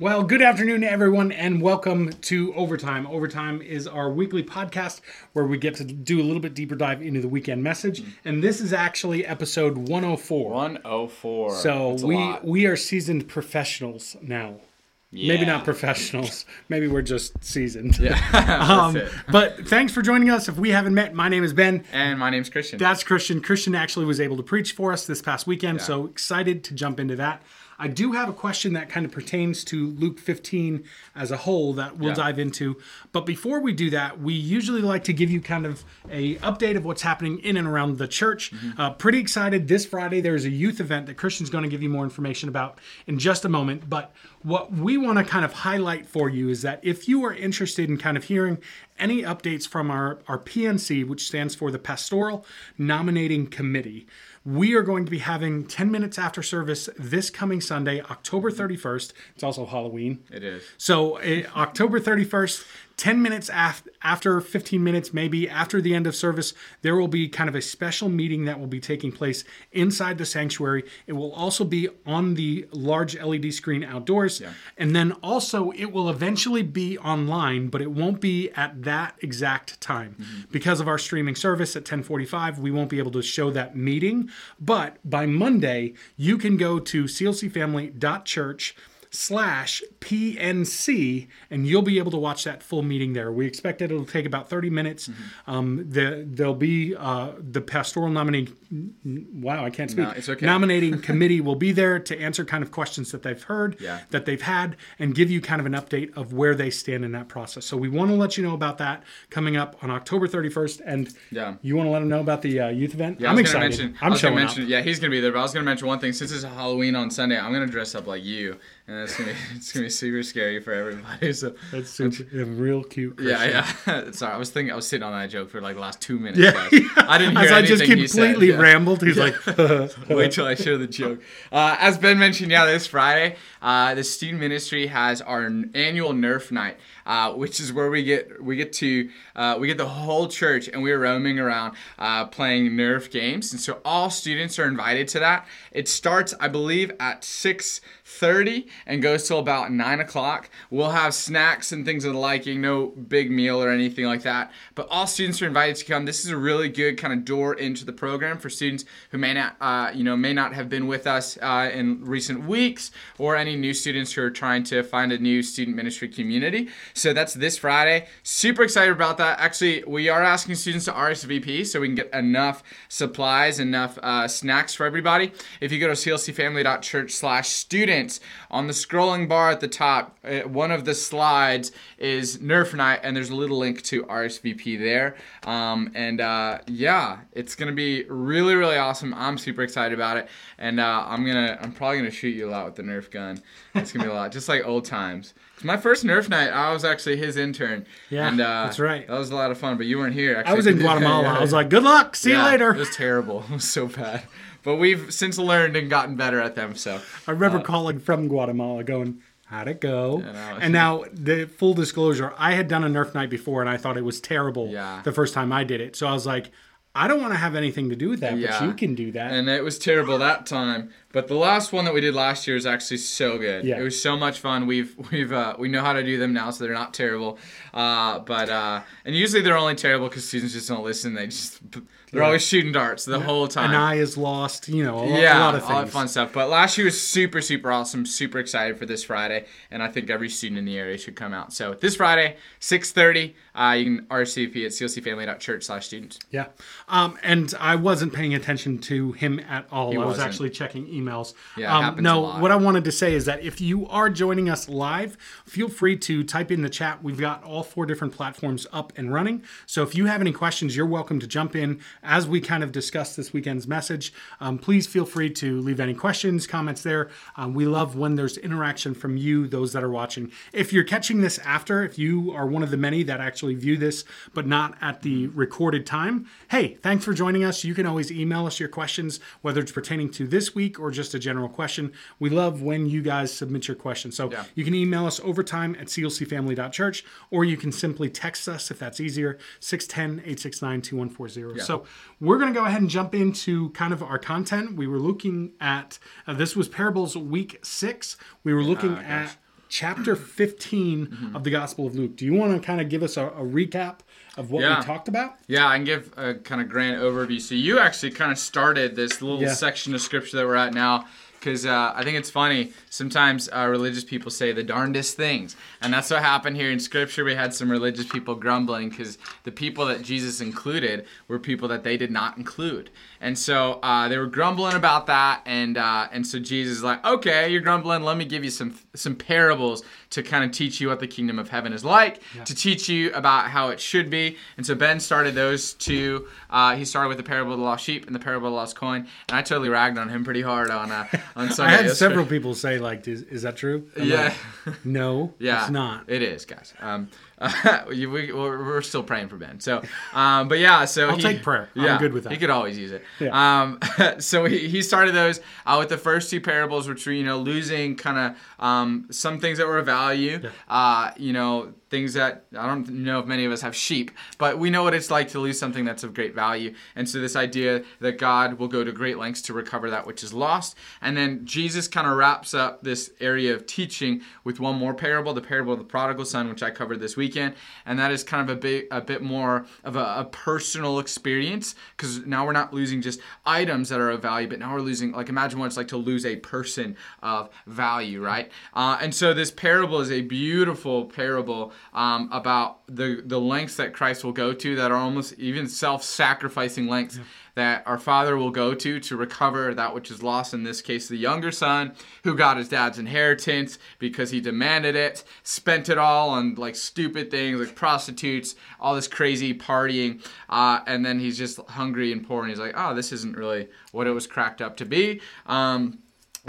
Well, good afternoon, everyone, and welcome to Overtime. Overtime is our weekly podcast where we get to do a little bit deeper dive into the weekend message, and this is actually episode 104. 104. So That's a we lot. we are seasoned professionals now. Maybe Yeah. not professionals. Maybe we're just seasoned. Yeah, that's um, it. but thanks for joining us. If we haven't met, my name is Ben. And my name's Christian. That's Christian. Christian actually was able to preach for us this past weekend, so excited to jump into that. I do have a question that kind of pertains to Luke 15 as a whole that we'll Yeah. dive into. But before we do that, we usually like to give you kind of a update of what's happening in and around the church. Mm-hmm. Uh, pretty excited. This Friday there's a youth event that Christian's going to give you more information about in just a moment. But what we want to kind of highlight for you is that if you are interested in kind of hearing any updates from our, our PNC, which stands for the Pastoral Nominating Committee, we are going to be having 10 minutes after service this coming Sunday, October 31st. It's also Halloween. it is. So uh, October 31st, 10 minutes af- after 15 minutes, maybe after the end of service, there will be kind of a special meeting that will be taking place inside the sanctuary. It will also be on the large LED screen outdoors. And then also it will eventually be online, but it won't be at that exact time. Mm-hmm. Because of our streaming service at 1045, we won't be able to show that meeting. But by Monday, you can go to clcfamily.church slash PNC, and you'll be able to watch that full meeting there. We expect that it'll take about 30 minutes. Mm-hmm. Um, the, there'll be uh, the pastoral nominating, wow, I can't speak. No, it's okay. Nominating committee will be there to answer kind of questions that they've heard, Yeah. that they've had, and give you kind of an update of where they stand in that process. So we want to let you know about that coming up on October 31st. And Yeah. you want to let them know about the uh, youth event? Yeah, I'm excited. Mention, I'm showing mention, up. Yeah, he's gonna be there. But I was gonna mention one thing. Since it's Halloween on Sunday, I'm gonna dress up like you, and it's gonna be it's gonna be super scary for everybody. So That's super, yeah, real cute. yeah, Christian. yeah. Sorry, I was thinking I was sitting on that joke for like the last two minutes. Yeah, guys. I didn't hear As I just anything he said. completely Yeah. rambled, he's like, Wait till I share the joke. Uh, as Ben mentioned, yeah, this Friday, uh, the student ministry has our annual Nerf night, uh, which is where we get we get to uh, we get the whole church and we're roaming around uh, playing Nerf games, and so all students are invited to that. It starts, I believe, at six thirty and goes till about nine o'clock. We'll have snacks and things of the liking, no big meal or anything like that, but all students are invited to come. This is a really good kind of door into the program for students who may not, uh, you know, may not have been with us uh, in recent weeks, or any new students who are trying to find a new student ministry community. So that's this Friday. Super excited about that. Actually, we are asking students to RSVP so we can get enough supplies, enough uh, snacks for everybody. If you go to on the scrolling bar at the top, uh, one of the slides is Nerf Night, and there's a little link to RSVP there. Um, and uh, yeah, it's gonna be really, really awesome. I'm super excited about it, and uh, I'm gonna, I'm probably gonna shoot you a lot with the Nerf gun. It's gonna be a lot, just like old times. My first Nerf night, I was actually his intern. Yeah, and, uh, that's right. That was a lot of fun, but you weren't here. Actually. I was in Guatemala. I was like, good luck. See you later. It was terrible. It was so bad. But we've since learned and gotten better at them. So I remember uh, calling from Guatemala going, how'd it go? and now, the full disclosure, I had done a Nerf night before and I thought it was terrible Yeah. the first time I did it. So I was like, I don't want to have anything to do with that, but you can do that. and it was terrible that time. But the last one that we did last year is actually so good. Yeah. It was so much fun. We've we've uh, we know how to do them now, so they're not terrible. Uh, but uh, and usually they're only terrible because students just don't listen. They just they're Yeah. always shooting darts the whole time. An eye is lost, you know, a, lo- yeah, a lot of all that fun stuff. But last year was super, super awesome. Super excited for this Friday, and I think every student in the area should come out. So this Friday, six thirty, uh, you can RSVP at clcfamily.church/students. Yeah. Um, and I wasn't paying attention to him at all. I was wasn't. actually checking emails. Yeah, um, happens no, what I wanted to say is that if you are joining us live, feel free to type in the chat. We've got all four different platforms up and running. So if you have any questions, you're welcome to jump in as we kind of discuss this weekend's message. Um, please feel free to leave any questions, comments there. Um, we love when there's interaction from you, those that are watching. If you're catching this after, if you are one of the many that actually view this, but not at the recorded time, hey, thanks for joining us. You can always email us your questions, whether it's pertaining to this week or just a general question. We love when you guys submit your questions. So Yeah. you can email us overtime at clcfamily.church, or you can simply text us if that's easier, 610 869 2140. So we're going to go ahead and jump into kind of our content. We were looking at, uh, this was Parables week six. We were looking gosh. at chapter 15 Mm-hmm. of the Gospel of Luke. Do you want to kind of give us a, a recap of what Yeah. we talked about? Yeah, I can give a kind of grand overview. So you actually kind of started this little Yeah. section of scripture that we're at now. Because uh, I think it's funny. Sometimes uh, religious people say the darndest things. And that's what happened here in Scripture. We had some religious people grumbling because the people that Jesus included were people that they did not include. And so uh, they were grumbling about that. And uh, and so Jesus is like, okay, you're grumbling. Let me give you some some parables to kind of teach you what the kingdom of heaven is like, to teach you about how it should be. And so Ben started those two. Uh, he started with the parable of the lost sheep and the parable of the lost coin. And I totally ragged on him pretty hard on uh, on Sunday. I had yesterday. several people say, like, is, is that true? I'm Yeah. like, no, Yeah, it's not. It is, guys. Um, we, we, we're, we're still praying for Ben. So, um, but yeah, so I'll he, take prayer. I'm good with that. He could always use it. Yeah. Um, so he, he started those uh, with the first two parables, which were you know losing kind of um, some things that were of value. Uh, you know things that I don't know if many of us have sheep, but we know what it's like to lose something that's of great value. And so this idea that God will go to great lengths to recover that which is lost, and then Jesus kind of wraps up this area of teaching with one more parable, the parable of the prodigal son, which I covered this weekend, and that is kind of a bit a bit more of a, a personal experience because now we're not losing just items that are of value, but now we're losing like imagine what it's like to lose a person of value, right? Uh, and so this parable is a beautiful parable um, about the the lengths that Christ will go to that are almost even self-sacrificing lengths that our father will go to to recover that which is lost. In this case, the younger son who got his dad's inheritance because he demanded it, spent it all on like stupid things like prostitutes, all this crazy partying, uh, and then he's just hungry and poor, and he's like, oh, this isn't really what it was cracked up to be. Um,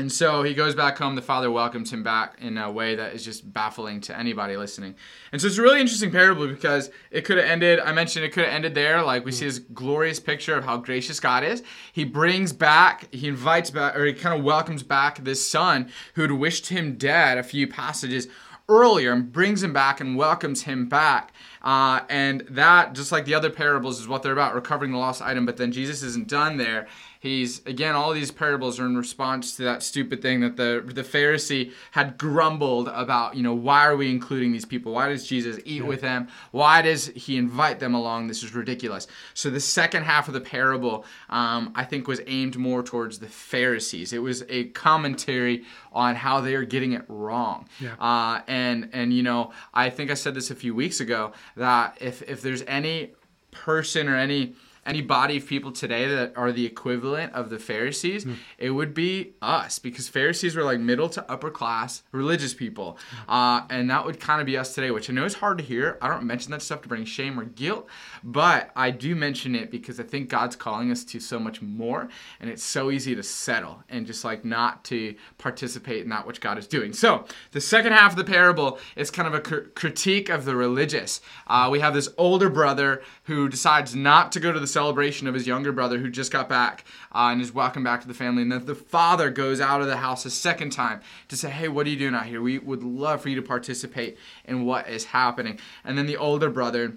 and so he goes back home. The father welcomes him back in a way that is just baffling to anybody listening. And so it's a really interesting parable because it could have ended, I mentioned it could have ended there. Like we see this glorious picture of how gracious God is. He brings back, he invites back, or he kind of welcomes back this son who had wished him dead a few passages earlier and brings him back and welcomes him back. Uh, and that, just like the other parables, is what they're about recovering the lost item. But then Jesus isn't done there. He's again, all these parables are in response to that stupid thing that the the Pharisee had grumbled about. You know, why are we including these people? Why does Jesus eat with them? Why does he invite them along? This is ridiculous. So the second half of the parable, um, I think, was aimed more towards the Pharisees. It was a commentary on how they are getting it wrong. Yeah. Uh, and and you know, I think I said this a few weeks ago that if if there's any person or any any body of people today that are the equivalent of the Pharisees, it would be us because Pharisees were like middle to upper class religious people. Uh, and that would kind of be us today, which I know is hard to hear. I don't mention that stuff to bring shame or guilt, but I do mention it because I think God's calling us to so much more. And it's so easy to settle and just like not to participate in that which God is doing. So the second half of the parable is kind of a cr- critique of the religious. Uh, we have this older brother who decides not to go to the celebration of his younger brother who just got back uh, and is welcome back to the family. And then the father goes out of the house a second time to say, Hey, what are you doing out here? We would love for you to participate in what is happening. And then the older brother.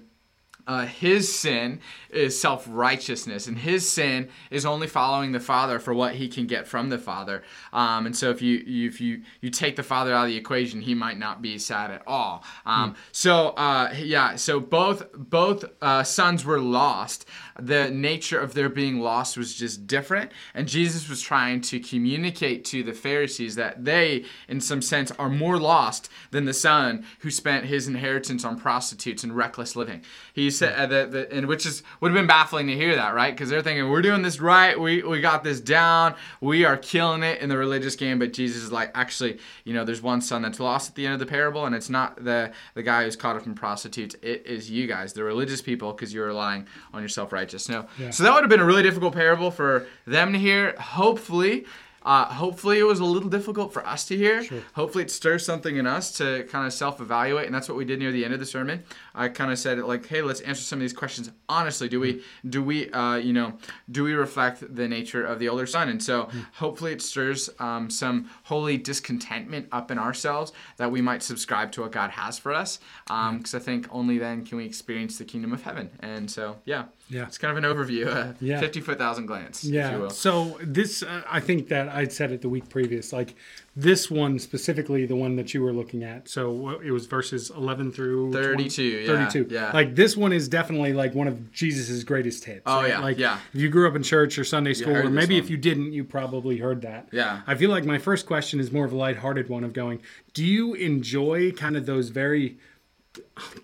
Uh, his sin is self righteousness, and his sin is only following the Father for what he can get from the Father. Um, and so, if you, if you you take the Father out of the equation, he might not be sad at all. Um, So uh, yeah, so both both uh, sons were lost. The nature of their being lost was just different, and Jesus was trying to communicate to the Pharisees that they, in some sense, are more lost than the son who spent his inheritance on prostitutes and reckless living. He said uh, that, that and which is would have been baffling to hear that, right? Because they're thinking we're doing this right, we we got this down, we are killing it in the religious game. But Jesus is like, actually, you know, there's one son that's lost at the end of the parable, and it's not the the guy who's caught up in prostitutes. It is you guys, the religious people, because you're relying on your self righteous. No, Yeah. so that would have been a really difficult parable for them to hear. Hopefully. Uh, hopefully it was a little difficult for us to hear. Sure. Hopefully it stirs something in us to kind of self-evaluate, and that's what we did near the end of the sermon. I kind of said like, "Hey, let's answer some of these questions honestly. Do we, do we, uh, you know, do we reflect the nature of the older son?" And so hopefully it stirs um, some holy discontentment up in ourselves that we might subscribe to what God has for us, because I think only then can we experience the kingdom of heaven. And so, yeah. Yeah. It's kind of an overview, a Yeah. 50 foot thousand glance, if you Yeah. will. So this, uh, I think that I'd said it the week previous. Like this one specifically, the one that you were looking at. So it was verses eleven through 32, yeah, 32. yeah. Like this one is definitely like one of Jesus's greatest hits. Oh, right? yeah, Like yeah. if you grew up in church or Sunday school, or maybe if you didn't, you probably heard that. Yeah. I feel like my first question is more of a lighthearted one of going, do you enjoy kind of those very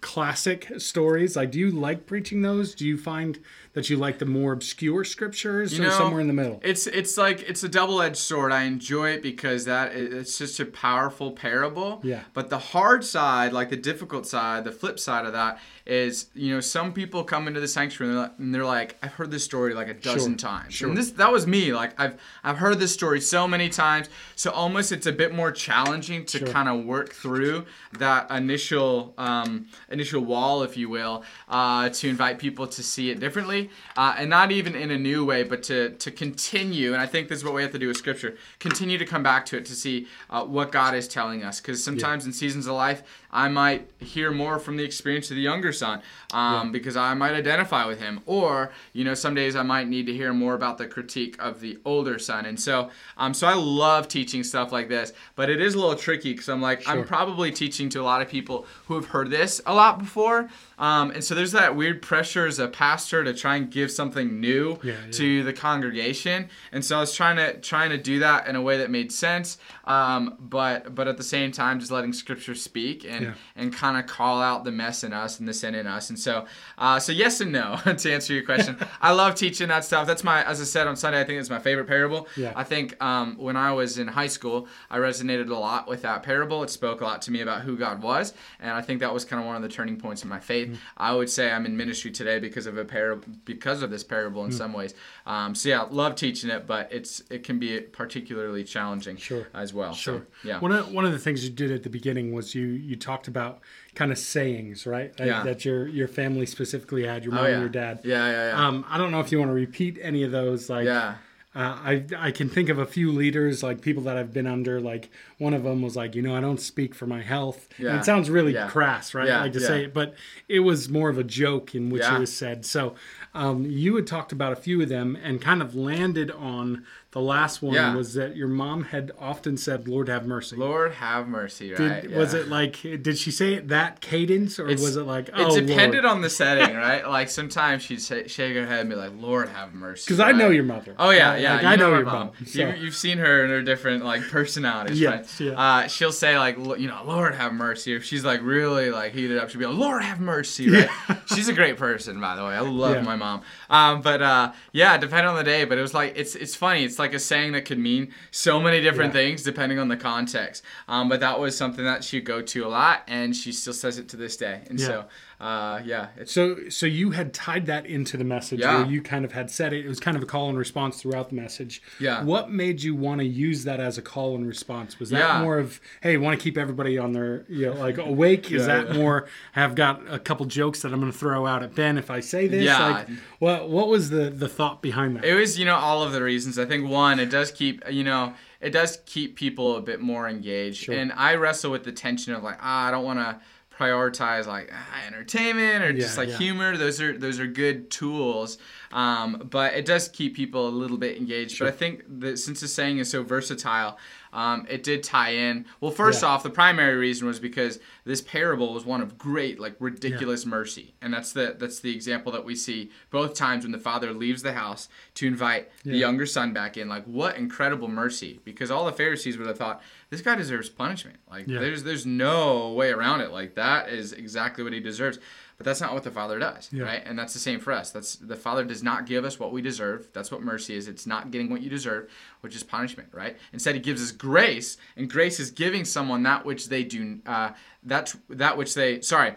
classic stories? Like, do you like preaching those? Do you find that you like the more obscure scriptures You or know, somewhere in the middle? It's it's like it's a double edged sword. I enjoy it because that it's just a powerful parable. Yeah. But the hard side, like the difficult side, the flip side of that is, you know, some people come into the sanctuary and they're like, and they're like I've heard this story like a dozen Sure, times. sure. And this that was me. Like I've I've heard this story so many times. So almost it's a bit more challenging to Sure. kind of work through that initial um, initial wall, if you will, uh, to invite people to see it differently, uh, and not even in a new way, but to to continue. And I think this is what we have to do with Scripture: continue to come back to it to see uh, what God is telling us. Because sometimes in seasons of life, I might hear more from the experience of the younger son, um, because I might identify with him, or you know, some days I might need to hear more about the critique of the older son. And so, um, so I love teaching stuff like this, but it is a little tricky because I'm like, I'm probably teaching to a lot of people who have heard this a lot before. Um, and so there's that weird pressure as a pastor to try and give something new Yeah, yeah. to the congregation. And so I was trying to trying to do that in a way that made sense, um, but but at the same time just letting Scripture speak and Yeah. and kind of call out the mess in us and the sin in us. And so uh, so yes and no to answer your question. I love teaching that stuff. That's my as I said on Sunday. I think it's my favorite parable. Yeah. I think um, when I was in high school, I resonated a lot with that parable. It spoke a lot to me about who God was, and I think that was kind of one of the turning points in my faith. Mm. I would say I'm in ministry today because of a parable, because of this parable Mm. in some ways. Um, so yeah, love teaching it, but it's it can be particularly challenging Sure. as well. Sure. So, yeah. One of one of the things you did at the beginning was you you talked about kind of sayings, right? That, Yeah. that your your family specifically had, your mom oh yeah. and your dad. Yeah, yeah, yeah. Um, I don't know if you want to repeat any of those. Like, yeah. Uh, I I can think of a few leaders, like people that I've been under. Like one of them was like, you know, I don't speak for my health. And Yeah. it sounds really Yeah. crass, right? Yeah, Like to yeah. say it, but it was more of a joke in which it was said. So um, you had talked about a few of them and kind of landed on the last one Yeah. was that your mom had often said, "Lord have mercy." Lord have mercy, Did, right? Was it like? Did she say it that cadence, or It's- was it like? Oh, it depended Lord. on the setting, right? Like sometimes she'd say, shake her head and be like, "Lord have mercy." Because I know your mother. Oh yeah, yeah. like, I know my your mom. so- You, you've seen her in her different like personalities, Yes, right? yeah. Uh, she'll say like, you know, Lord have mercy. If she's like really like heated up, she'll be like, Lord have mercy, right? she's a great person, by the way. I love Yeah. my mom. Um, but uh, yeah, depending on the day. But it was like it's it's funny. It's like a saying that could mean so many different Yeah. things depending on the context. Um, but that was something that she'd go to a lot, and she still says it to this day. And Yeah. so uh, yeah, So, so you had tied that into the message, Yeah. where you kind of had said it. It was kind of a call and response throughout the message. Yeah. What made you want to use that as a call and response? Was that Yeah. more of, hey, want to keep everybody on their, you know, like awake? Is that yeah. more? Have got a couple jokes that I'm going to throw out at Ben if I say this. Yeah. Like, what what was the the thought behind that? It was, you know, all of the reasons. I think one, it does keep, you know, it does keep people a bit more engaged. Sure. And I wrestle with the tension of like, ah, I don't want to prioritize like ah, entertainment or just like yeah. humor. Those are those are good tools, um, but it does keep people a little bit engaged. But I think that since the saying is so versatile, um, it did tie in. Well, first Yeah. off, the primary reason was because this parable was one of great, like ridiculous mercy, and that's the that's the example that we see both times when the father leaves the house to invite the younger son back in. Like, what incredible mercy! Because all the Pharisees would have thought this guy deserves punishment. Like, Yeah. there's there's no way around it. Like, that is exactly what he deserves. But that's not what the Father does, Yeah. right? And that's the same for us. That's the Father does not give us what we deserve. That's what mercy is. It's not getting what you deserve, which is punishment, right? Instead, He gives us grace, and grace is giving someone that which they do, uh, that that which they. Sorry,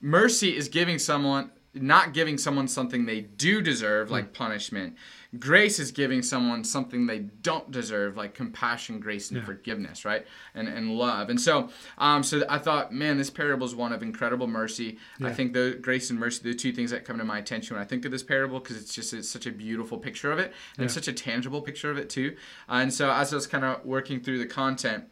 mercy is giving someone not giving someone something they do deserve, like punishment. Grace is giving someone something they don't deserve, like compassion, grace, and Yeah. forgiveness, right? And and love. And so, um, so I thought, man, this parable is one of incredible mercy. I think the grace and mercy, the two things that come to my attention when I think of this parable, because it's just it's such a beautiful picture of it, and it's Yeah. such a tangible picture of it too. Uh, and so, as I was kind of working through the content.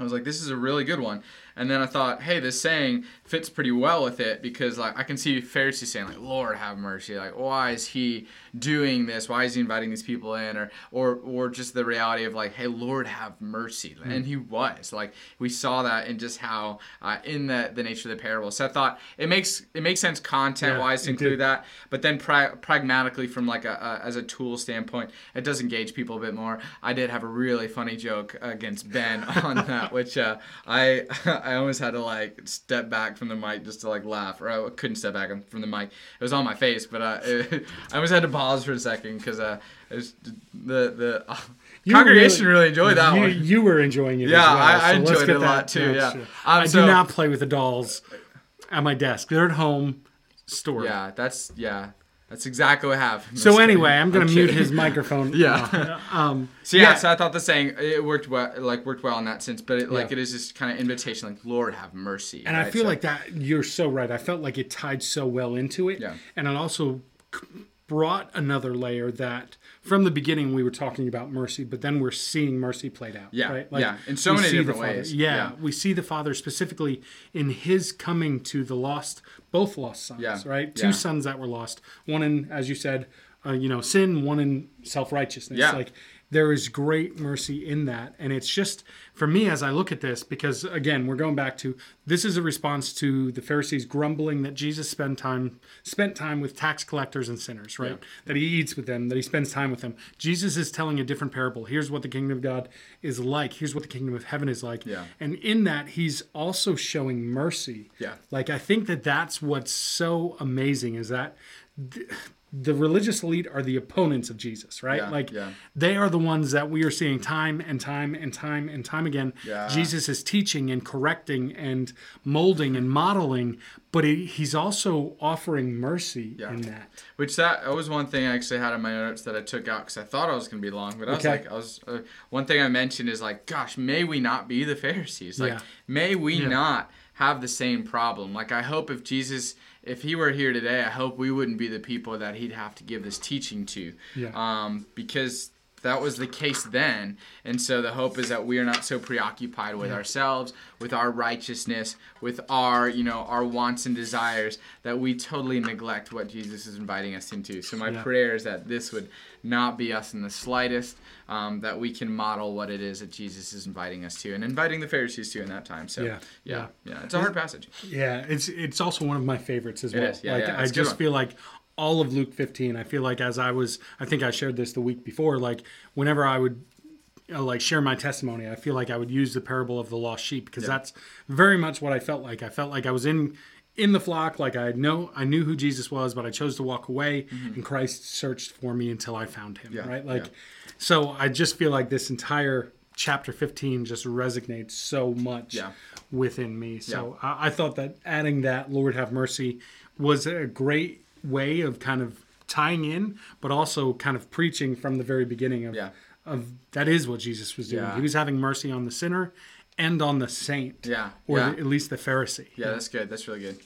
I was like, this is a really good one. And then I thought, hey, this saying fits pretty well with it because like I can see Pharisees saying like, Lord have mercy. Like, why is he doing this? Why is he inviting these people in? Or or or just the reality of like, hey, Lord have mercy. Mm. And he was. Like we saw that in just how uh, in the the nature of the parable. So I thought it makes it makes sense content wise yeah, to include did. that. But then pra- pragmatically from like a, a, as a tool standpoint, it does engage people a bit more. I did have a really funny joke against Ben on that, which uh, I I almost had to like step back from the mic just to like laugh, or I couldn't step back from the mic. It was on my face, but uh, it, I almost had to pause for a second because uh, was the the. Uh, congregation really, really, enjoyed that you, one. You were enjoying it. Yeah, well, I, I so enjoyed it a lot too. Yeah, um, I so, do not play with the dolls at my desk. They're at home stored. Yeah, that's yeah. That's exactly what happened. So anyway, I'm gonna I'm mute his microphone. yeah. um, so yeah, yeah, so I thought the saying it worked well, like worked well in that sense, but it, like yeah. it is just kind of invitation, like Lord have mercy. And right? I feel so, like that you're so right. I felt like it tied so well into it. Yeah. And it also brought another layer that from the beginning we were talking about mercy, but then we're seeing mercy played out. Yeah, right? Like, yeah, in so many different ways. Yeah, yeah, we see the Father specifically in His coming to the lost, both lost sons. Yeah. right, two yeah. sons that were lost. One in, as you said, uh, you know, sin. One in self righteousness. Yeah. like there is great mercy in that. And it's just, for me, as I look at this, because again, we're going back to this is a response to the Pharisees grumbling that Jesus spent time spent time with tax collectors and sinners, right? Yeah. That he eats with them, that he spends time with them. Jesus is telling a different parable. Here's what the kingdom of God is like. Here's what the kingdom of heaven is like. Yeah. And in that, he's also showing mercy. Yeah. Like I think that that's what's so amazing is that th- the religious elite are the opponents of Jesus, right? Yeah, like yeah. they are the ones that we are seeing time and time and time and time again. Yeah. Jesus is teaching and correcting and molding and modeling, but he, he's also offering mercy in that. Which that, that was one thing I actually had in my notes that I took out because I thought I was going to be long, but I was okay. like, I was uh, one thing I mentioned is like, gosh, may we not be the Pharisees? Like, may we not have the same problem? Like, I hope if Jesus if he were here today, I hope we wouldn't be the people that he'd have to give this teaching to. Yeah. Um, because that was the case then. And so the hope is that we are not so preoccupied with ourselves, with our righteousness, with our, you know, our wants and desires that we totally neglect what Jesus is inviting us into. So my yeah. prayer is that this would not be us in the slightest, um, that we can model what it is that Jesus is inviting us to and inviting the Pharisees to in that time. So yeah, yeah, yeah. yeah. It's a hard passage. Yeah, it's it's also one of my favorites as well. Is. Yeah, like yeah, I just feel like all of Luke 15. I feel like as I was, I think I shared this the week before, like whenever I would you know, like share my testimony, I feel like I would use the parable of the lost sheep because yeah. that's very much what I felt like. I felt like I was in in the flock, like I know I knew who Jesus was, but I chose to walk away, mm-hmm. and Christ searched for me until I found Him. Yeah. Right, like yeah. so. I just feel like this entire chapter 15 just resonates so much yeah. within me. So I, I thought that adding that Lord have mercy was a great way of kind of tying in, but also kind of preaching from the very beginning of, yeah. of that is what Jesus was doing. Yeah. He was having mercy on the sinner and on the saint. Yeah. Or yeah. at least the Pharisee. Yeah, that's good. That's really good.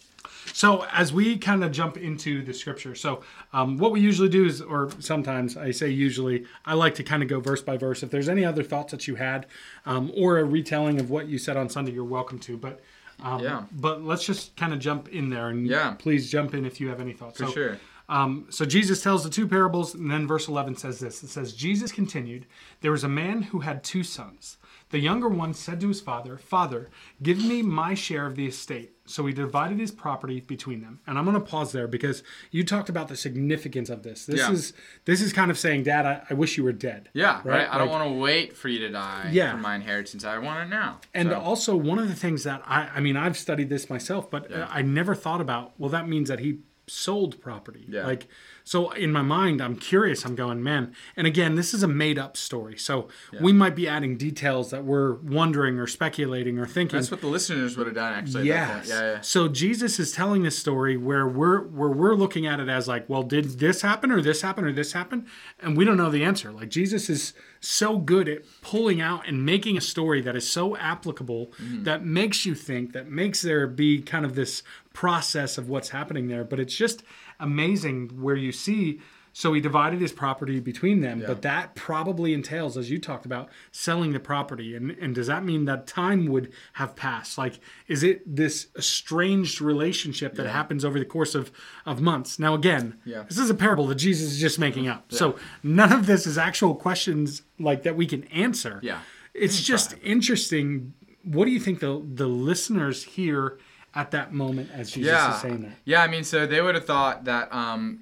So as we kind of jump into the scripture, so um, what we usually do is, or sometimes I say usually, I like to kind of go verse by verse. If there's any other thoughts that you had, um, or a retelling of what you said on Sunday, you're welcome to. But um, yeah. But let's just kind of jump in there and yeah. please jump in if you have any thoughts. For so, sure. Um, so Jesus tells the two parables, and then verse 11 says this. It says, Jesus continued, There was a man who had two sons. The younger one said to his father, Father, give me my share of the estate. So he divided his property between them. And I'm going to pause there because you talked about the significance of this. This yeah. is this is kind of saying, Dad, I, I wish you were dead. Yeah, right. right? I don't want to wait for you to die yeah. for my inheritance. I want it now. And so. also, one of the things that I, I mean, I've studied this myself, but yeah. I never thought about. Well, that means that he sold property. Yeah. Like so in my mind, I'm curious. I'm going, man. And again, this is a made up story. So Yeah. we might be adding details that we're wondering or speculating or thinking. That's what the listeners would have done actually. at that point. Yes. Yeah, yeah. So Jesus is telling this story where we're where we're looking at it as like, well, did this happen or this happen or this happen? And we don't know the answer. Like Jesus is so good at pulling out and making a story that is so applicable Mm-hmm. that makes you think, that makes there be kind of this process of what's happening there. But it's just amazing where you see So he divided his property between them, Yeah. but that probably entails, as you talked about, selling the property. And and does that mean that time would have passed? Like, is it this estranged relationship that happens over the course of of months? Now, again, Yeah. this is a parable that Jesus is just making up. So none of this is actual questions like that we can answer. Yeah. It's just interesting. What do you think the the listeners hear at that moment as Jesus yeah. is saying that? Yeah, I mean, so they would have thought that um,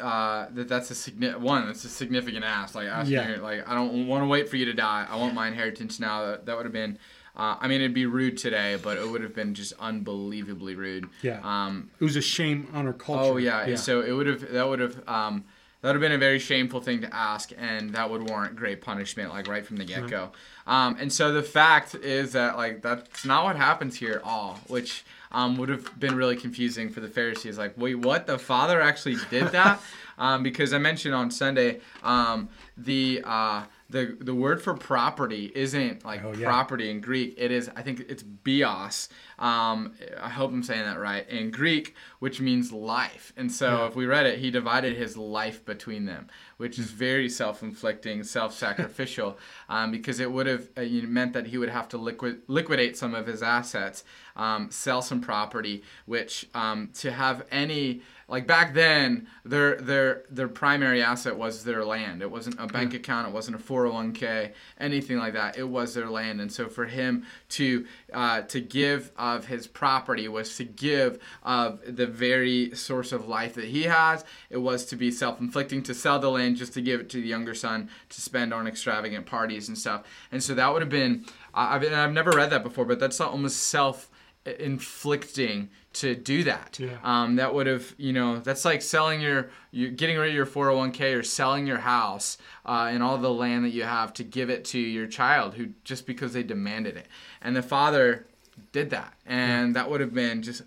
uh, that that's a significant one. That's a significant ask. Like asking, Yeah. like I don't want to wait for you to die. I want my inheritance now. That, that would have been. Uh, I mean, it'd be rude today, but it would have been just unbelievably rude. Yeah. Um, It was a shame on our culture. Oh yeah. and So it would have that would have um, that would have been a very shameful thing to ask, and that would warrant great punishment, like right from the get go. Um, and so the fact is that like that's not what happens here at all, which um, would have been really confusing for the Pharisees. Like, wait, what? The Father actually did that? um, because I mentioned on Sunday um, the. Uh, the, the word for property isn't like Oh, yeah. property in Greek. It is, I think it's bios. Um, I hope I'm saying that right. In Greek, which means life. And so Yeah. if we read it, he divided his life between them, which is very self-inflicting, self-sacrificial, um, because it would have uh, meant that he would have to liquid, liquidate some of his assets, um, sell some property, which um, to have any like back then their their their primary asset was their land. It wasn't a bank account. It wasn't a 401k anything like that. It was their land. And so for him to uh, to give of his property was to give of the very source of life that he has. It was to be self-inflicting to sell the land just to give it to the younger son to spend on extravagant parties and stuff. And so that would have been I've, I've never read that before but that's almost self inflicting to do that. Yeah. Um, that would have, you know, that's like selling your, you're getting rid of your 401k or selling your house uh, and all the land that you have to give it to your child who just because they demanded it. And the father did that, and that would have been just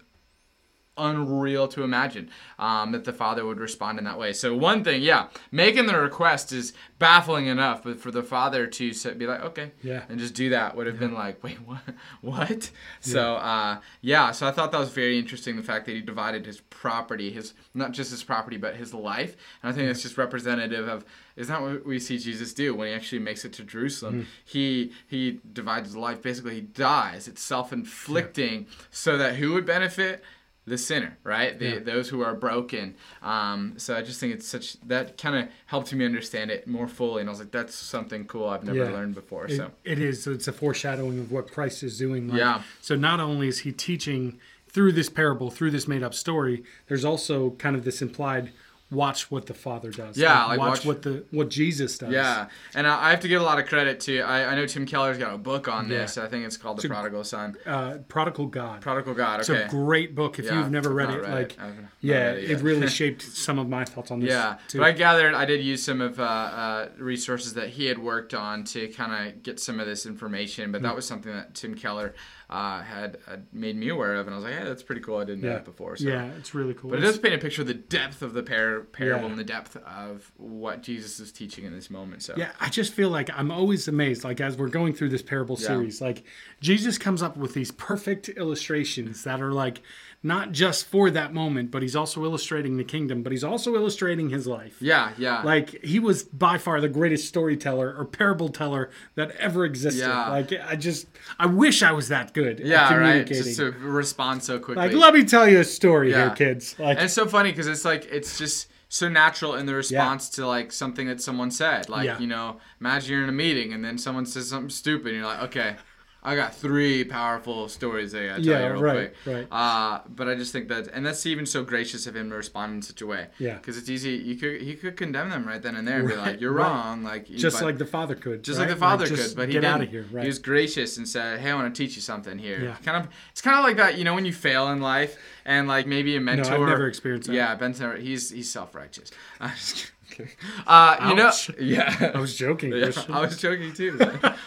unreal to imagine um, that the father would respond in that way. So one thing, yeah, making the request is baffling enough, but for the father to sa- be like, okay, Yeah. and just do that would have been like, wait, what? What? So uh, yeah, so I thought that was very interesting. The fact that he divided his property, his not just his property, but his life, and I think that's just representative of. Is that what we see Jesus do when he actually makes it to Jerusalem? He he divides his life. Basically, he dies. It's self-inflicting, so that who would benefit? The sinner, right? The, Yeah. Those who are broken. Um, so I just think it's such that kind of helped me understand it more fully, and I was like, that's something cool I've never Yeah. learned before. It- so it is. It's a foreshadowing of what Christ is doing. Like, Yeah. So not only is he teaching through this parable, through this made up story, there's also kind of this implied watch what the Father does. Yeah, like watch, watch- what the what Jesus does. yeah, and I, I have to give a lot of credit to. I, I know Tim Keller's got a book on this. I think it's called The So- Prodigal Son. Uh, Prodigal God. Prodigal God. It's a great book. If Yeah, you've never read it, read like it. Yeah, it it, really shaped some of my thoughts on this. Yeah, too. but I gathered I did use some of uh, uh, resources that he had worked on to kind of get some of this information. But Hmm. that was something that Tim Keller uh, had, had made me aware of, and I was like, "Hey, that's pretty cool. I didn't know that before." So. yeah, it's really cool. But it does paint a picture of the depth of the par- parable Yeah. and the depth of what Jesus is teaching in this moment. So Yeah, I just feel like I'm always amazed. Like as we're going through this parable Yeah. series, like Jesus comes up with these perfect illustrations that are like not just for that moment, but he's also illustrating the kingdom, but he's also illustrating his life. yeah, yeah, Like he was by far the greatest storyteller or parable teller that ever existed. Yeah. Like I just I wish I was that good at yeah, right. Just to respond so quickly. like let me tell you a story Yeah. here, kids. Like And it's so funny because it's like it's just so natural in the response to like something that someone said. Like Yeah. you know, imagine you're in a meeting and then someone says something stupid, and you're like, okay. I got three powerful stories I gotta tell Yeah, you real right, quick. right. Uh, but I just think that, and that's even so gracious of him to respond in such a way. Yeah. Because it's easy. You could he could condemn them right then and there and be like, "You're right. wrong." Like just but- like the father could. just right? like the father just could, but he get didn't. out of here. Right. He was gracious and said, "Hey, I want to teach you something here." Yeah. Kind of, it's kind of like that, you know, when you fail in life and like maybe a mentor. I've never experienced that. Yeah, Ben's never. He's he's self righteous. I'm just kidding. Uh, you know, Ouch. yeah. I was joking. Yeah, Christian. I was joking too.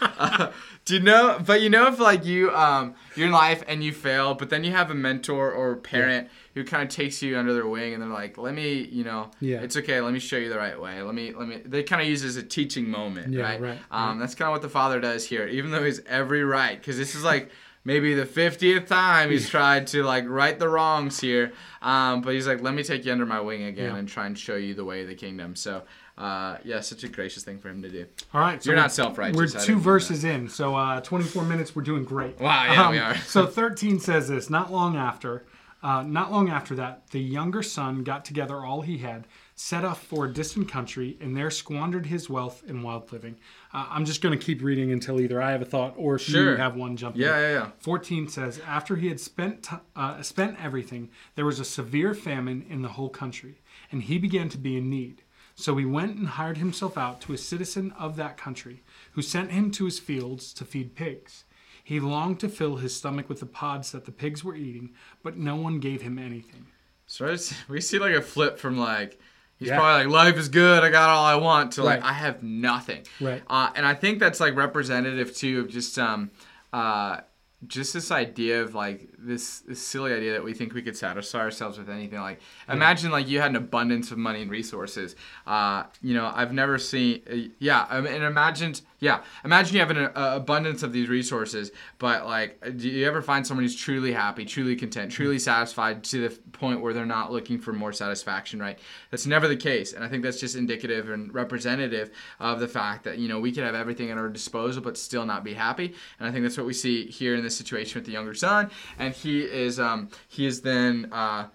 uh, do you know? But you know, if like you, um, you're in life and you fail, but then you have a mentor or parent who kind of takes you under their wing, and they're like, "Let me, you know, Yeah. it's okay. Let me show you the right way. Let me, let me." They kind of use it as a teaching moment, Yeah, right? right, Um, that's kind of what the father does here, even though he's every right, because this is like maybe the 50th time he's tried to like right the wrongs here. Um, but he's like, let me take you under my wing again Yeah. and try and show you the way of the kingdom. So, uh, yeah, such a gracious thing for him to do. All right, so You're not self-righteous, We're two verses in, so uh, 24 minutes. We're doing great. Um, Wow, yeah, we are. so 13 says this. Not long after, uh, not long after that, the younger son got together all he had, set off for a distant country, and there squandered his wealth in wild living. Uh, I'm just going to keep reading until either I have a thought or if you have one jump. in. Yeah, yeah, yeah. 14 says, After he had spent, t- uh, spent everything, there was a severe famine in the whole country, and he began to be in need. So he went and hired himself out to a citizen of that country, who sent him to his fields to feed pigs. He longed to fill his stomach with the pods that the pigs were eating, but no one gave him anything. So we see like a flip from like he's Yeah. probably like life is good, I got all I want to like Right. I have nothing. Right. Uh, and I think that's like representative too of just um uh just this idea of like this this silly idea that we think we could satisfy ourselves with anything like imagine like you had an abundance of money and resources. Uh you know i've never seen uh, yeah I mean, and imagine yeah imagine you have an uh, abundance of these resources but like do you ever find someone who's truly happy truly content truly satisfied to the point where they're not looking for more satisfaction right? That's never the case and i think that's just indicative and representative of the fact that you know we could have everything at our disposal but still not be happy and i think that's what we see here in this situation with the younger son and he is um he is then uh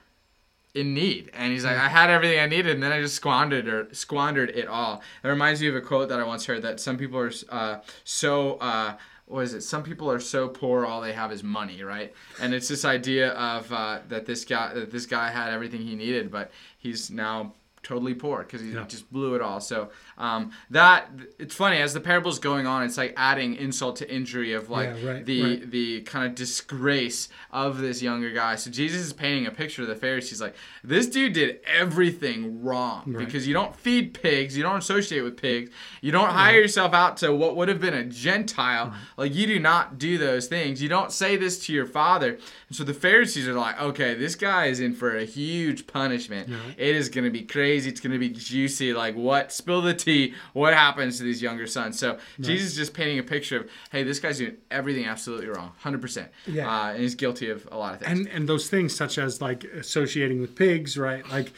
in need. And he's like i had everything i needed and then i just squandered or squandered it all. It reminds me of a quote that i once heard that some people are uh, so uh, what is it? Some people are so poor all they have is money right? And it's this idea of uh, that this guy that this guy had everything he needed but he's now totally poor because he Yeah. just blew it all so um, that it's funny as the parable's going on it's like adding insult to injury of like Yeah, right, the right. the kind of disgrace of this younger guy. So Jesus is painting a picture of the Pharisees like this dude did everything wrong Right. because you don't feed pigs, you don't associate with pigs, you don't hire yourself out to what would have been a Gentile. Like you do not do those things. You don't say this to your father. And so the Pharisees are like, okay, this guy is in for a huge punishment. It is going to be crazy. It's going to be juicy. Like what? Spill the tea. What happens to these younger sons? So Jesus is just painting a picture of, hey, this guy's doing everything absolutely wrong, hundred percent. Yeah. Uh, and he's guilty of a lot of things. and and those things such as like associating with pigs right like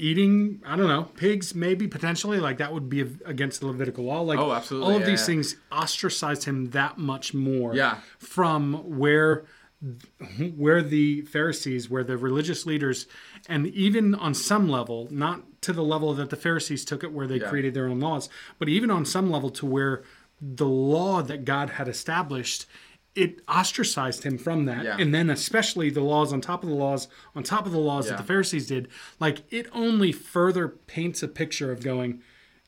eating i don't know pigs maybe potentially like that would be against the levitical law like Oh, absolutely, all of yeah, these yeah. things ostracized him that much more Yeah. from where where the pharisees where the religious leaders and even on some level not to the level that the pharisees took it where they Yeah. created their own laws but even on some level to where the law that god had established it ostracized him from that Yeah. and then especially the laws on top of the laws on top of the laws Yeah. that the pharisees did like it only further paints a picture of going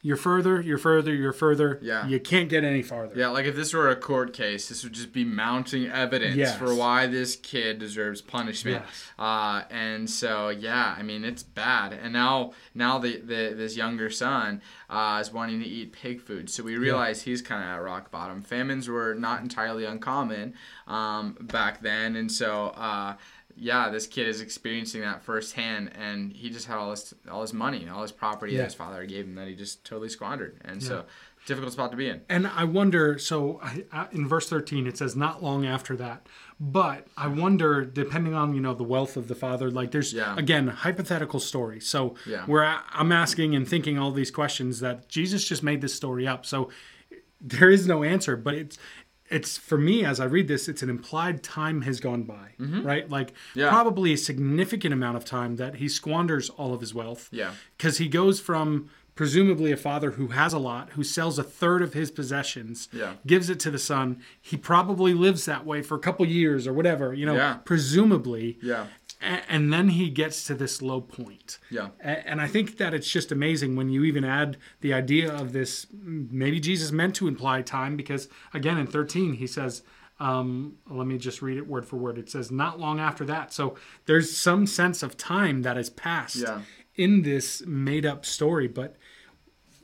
you're further you're further you're further Yeah. you can't get any farther Yeah, like if this were a court case, this would just be mounting evidence Yes. for why this kid deserves punishment. Yes. Uh, and so yeah, I mean it's bad. And now now the, the this younger son uh, is wanting to eat pig food. So we realize he's kind of at rock bottom. Famines were not entirely uncommon um, back then, and so. Uh, yeah, this kid is experiencing that firsthand, and he just had all this all his money, all his property Yeah. that his father gave him that he just totally squandered, and so difficult spot to be in. And I wonder, so I, I, in verse 13, it says, not long after that. But I wonder, depending on, you know, the wealth of the father, like there's, Yeah. again, hypothetical story. So Yeah. where I'm asking and thinking all these questions that Jesus just made this story up. So there is no answer, but it's, it's for me as I read this, it's an implied time has gone by, right? Like Mm-hmm. Yeah. probably a significant amount of time that he squanders all of his wealth Yeah. because he goes from presumably a father who has a lot, who sells a third of his possessions, Yeah. gives it to the son. He probably lives that way for a couple years or whatever, you know, Yeah. presumably. Yeah. And then he gets to this low point. Yeah. And I think that it's just amazing when you even add the idea of this. Maybe Jesus meant to imply time because, again, in 13, he says, um, let me just read it word for word. It says, not long after that. So there's some sense of time that has passed Yeah. in this made up story, but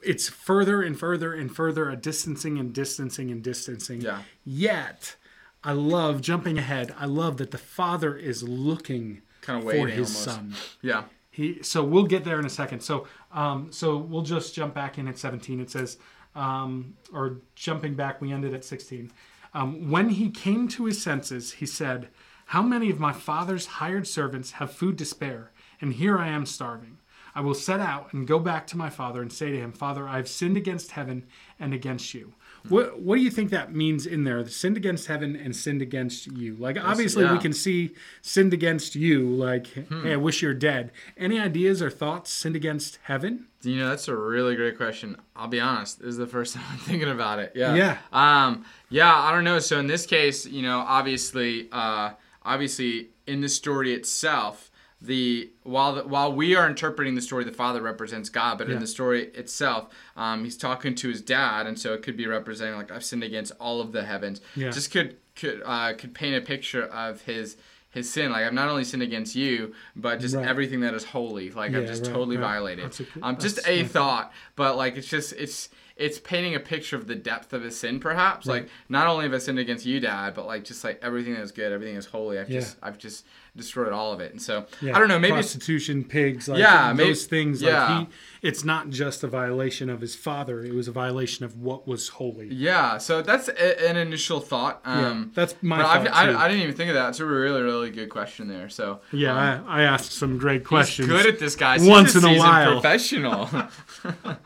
it's further and further and further a distancing and distancing and distancing. Yeah. Yet, I love jumping ahead. I love that the father is looking Kinda for his almost. son. Yeah. He so we'll get there in a second. So um so we'll just jump back in at 17. It says um or jumping back we ended at 16. Um, when he came to his senses, he said, How many of my father's hired servants have food to spare, and here I am starving? I will set out and go back to my father and say to him, Father, I have sinned against heaven and against you. What what do you think that means in there? Sinned against heaven and sinned against you. Like obviously we can see sinned against you. Like hey, I wish you're dead. Any ideas or thoughts? Sinned against heaven? You know, that's a really great question. I'll be honest, this is the first time I'm thinking about it. Yeah. Yeah. Um, yeah, I don't know. So in this case, you know, obviously, uh, obviously in the story itself, the while the, while we are interpreting the story, the father represents God, but Yeah. in the story itself, um, he's talking to his dad, and so it could be representing like I've sinned against all of the heavens. Yeah. Just could could uh, could paint a picture of his his sin. Like I've not only sinned against you, but just Right. everything that is holy. Like I've just right, totally right. violated. A um, just a thought, but like it's just it's it's painting a picture of the depth of his sin, perhaps. Right. Like not only have I sinned against you, Dad, but like just like everything that is good, everything that is holy. I've Yeah. just I've just destroyed all of it. And so Yeah. I don't know. Maybe prostitution, pigs, like Yeah, those maybe- things. yeah. Like he, it's not just a violation of his father; it was a violation of what was holy. yeah. So that's a, an initial thought. Yeah, Um, that's my but thought too. I, I didn't even think of that. It's a really really good question there. So yeah, um, I, I asked some great he's questions. good at this, guys. Once he's a in a while. professional.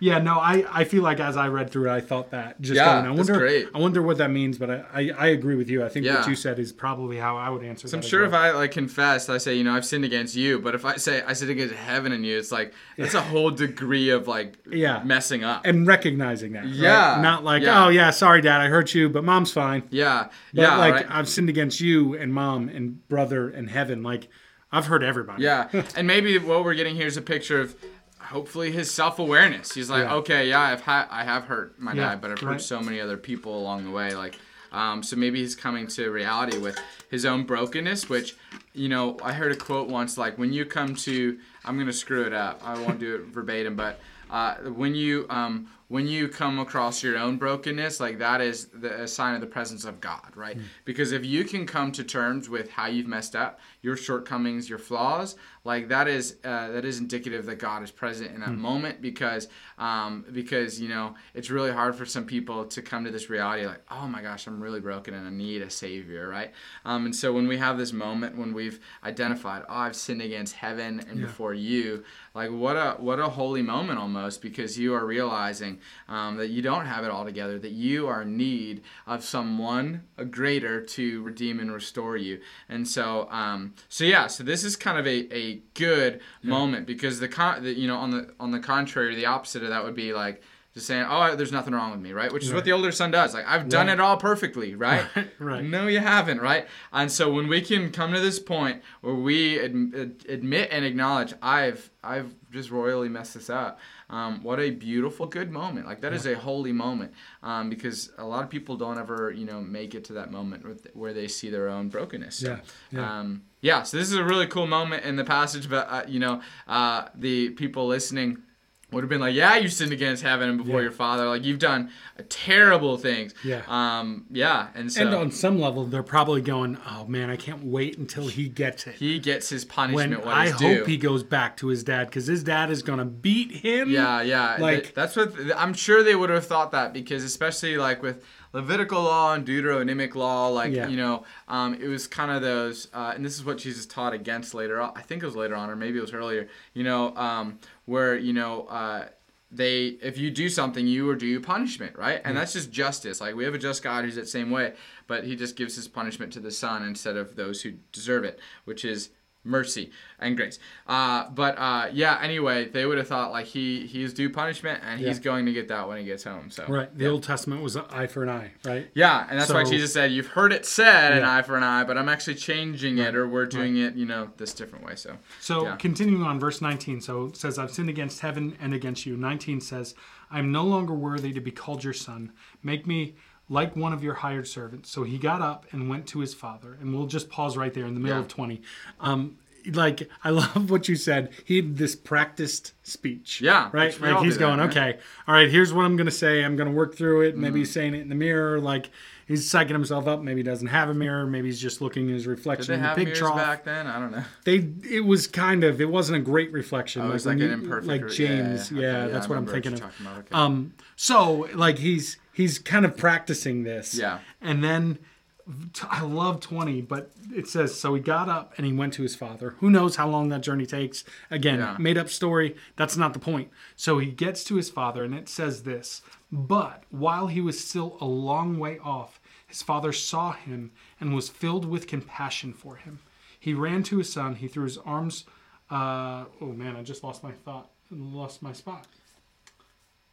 Yeah, no, I, I feel like as I read through it, I thought that. Just Yeah, going, I that's wonder, great. I wonder what that means. But I, I, I agree with you. I think Yeah. what you said is probably how I would answer. So I'm sure well. if I like confess, I say, you know, I've sinned against you. But if I say I sinned against heaven and you, it's like it's a whole degree of like Yeah. messing up. and recognizing that, right? Yeah, not like, yeah. oh yeah, sorry, dad, I hurt you, but mom's fine. yeah, But yeah, like right? I've sinned against you and mom and brother and heaven. Like I've hurt everybody. Yeah, and maybe what we're getting here is a picture of hopefully his self-awareness. He's like, Yeah. okay, yeah, I've had I have hurt my Yeah, dad, but I've hurt right. so many other people along the way. Like, um, so maybe he's coming to reality with his own brokenness. Which, you know, I heard a quote once like, when you come to, I'm gonna screw it up. I won't do it verbatim, but uh, when you um, when you come across your own brokenness, like that is the, a sign of the presence of God, right? Because if you can come to terms with how you've messed up, your shortcomings, your flaws, like that is uh, that is indicative that God is present in that moment. Because um, because you know it's really hard for some people to come to this reality, like oh my gosh, I'm really broken and I need a savior, right? Um, and so when we have this moment when we've identified, oh, I've sinned against heaven and Yeah. before you, like what a what a holy moment almost because you are realizing um, that you don't have it all together that you are in need of someone a greater to redeem and restore you and so um, so yeah so this is kind of a, a good moment because the, con- the you know on the on the contrary the opposite of that would be like just saying oh there's nothing wrong with me right which is what the older son does like i've done Right. it all perfectly right right. no, you haven't, right? And so when we can come to this point where we ad- ad- admit and acknowledge, I've I've just royally messed this up. Um, what a beautiful, good moment. Like that is a holy moment um, because a lot of people don't ever, you know, make it to that moment with, where they see their own brokenness. So, Yeah, yeah. Um, yeah. So this is a really cool moment in the passage, but uh, you know, uh, the people listening would have been like, "Yeah, you sinned against heaven and before Yeah. your father. Like you've done terrible things." Yeah. Um. Yeah. And so And on some level, they're probably going, "Oh man, I can't wait until he gets it." he gets his when punishment. what I hope due. he goes back to his dad, because his dad is gonna beat him. Yeah, yeah. Like- that's what I'm sure they would have thought that because especially like with Levitical law and Deuteronomic law, like Yeah. you know, um, it was kind of those, uh, and this is what Jesus taught against later on. I think it was later on, or maybe it was earlier. You know, um, where you know. Uh, they if you do something you are due punishment right and that's just justice like we have a just god who's that same way but he just gives his punishment to the son instead of those who deserve it which is mercy and grace uh, but uh, yeah anyway they would have thought like he he's due punishment and he's going to get that when he gets home so Right. The yeah. Old Testament was an eye for an eye, right? yeah, and that's why Jesus said, "You've heard it said, an eye for an eye, but I'm actually changing it, or we're doing it, you know, this different way." So, So Yeah. continuing on verse 19, so it says, I've sinned against heaven and against you. 19 says, I'm no longer worthy to be called your son. Make me like one of your hired servants. So he got up and went to his father. And we'll just pause right there in the middle Yeah. of 20. Um, like, I love what you said. He had this practiced speech. Yeah, Right? Like he's do that, going, right? okay, all right, here's what I'm going to say. I'm going to work through it. Mm-hmm. Maybe he's saying it in the mirror. Like, he's psyching himself up. Maybe he doesn't have a mirror. Maybe he's just looking at his did reflection they in the have pig trough back then? I don't know. they it was kind of it wasn't a great reflection Oh, it was like an imperfect. like yeah, James yeah, yeah, okay, that's I what i'm thinking of okay. um so like he's he's kind of practicing this. Yeah. And then I love 20, but it says, so he got up and he went to his father. Who knows how long that journey takes? Again, Yeah. made up story. That's not the point. So he gets to his father and it says this But while he was still a long way off, his father saw him and was filled with compassion for him. He ran to his son. He threw his arms. Uh, oh man, I just lost my thought. and Lost my spot.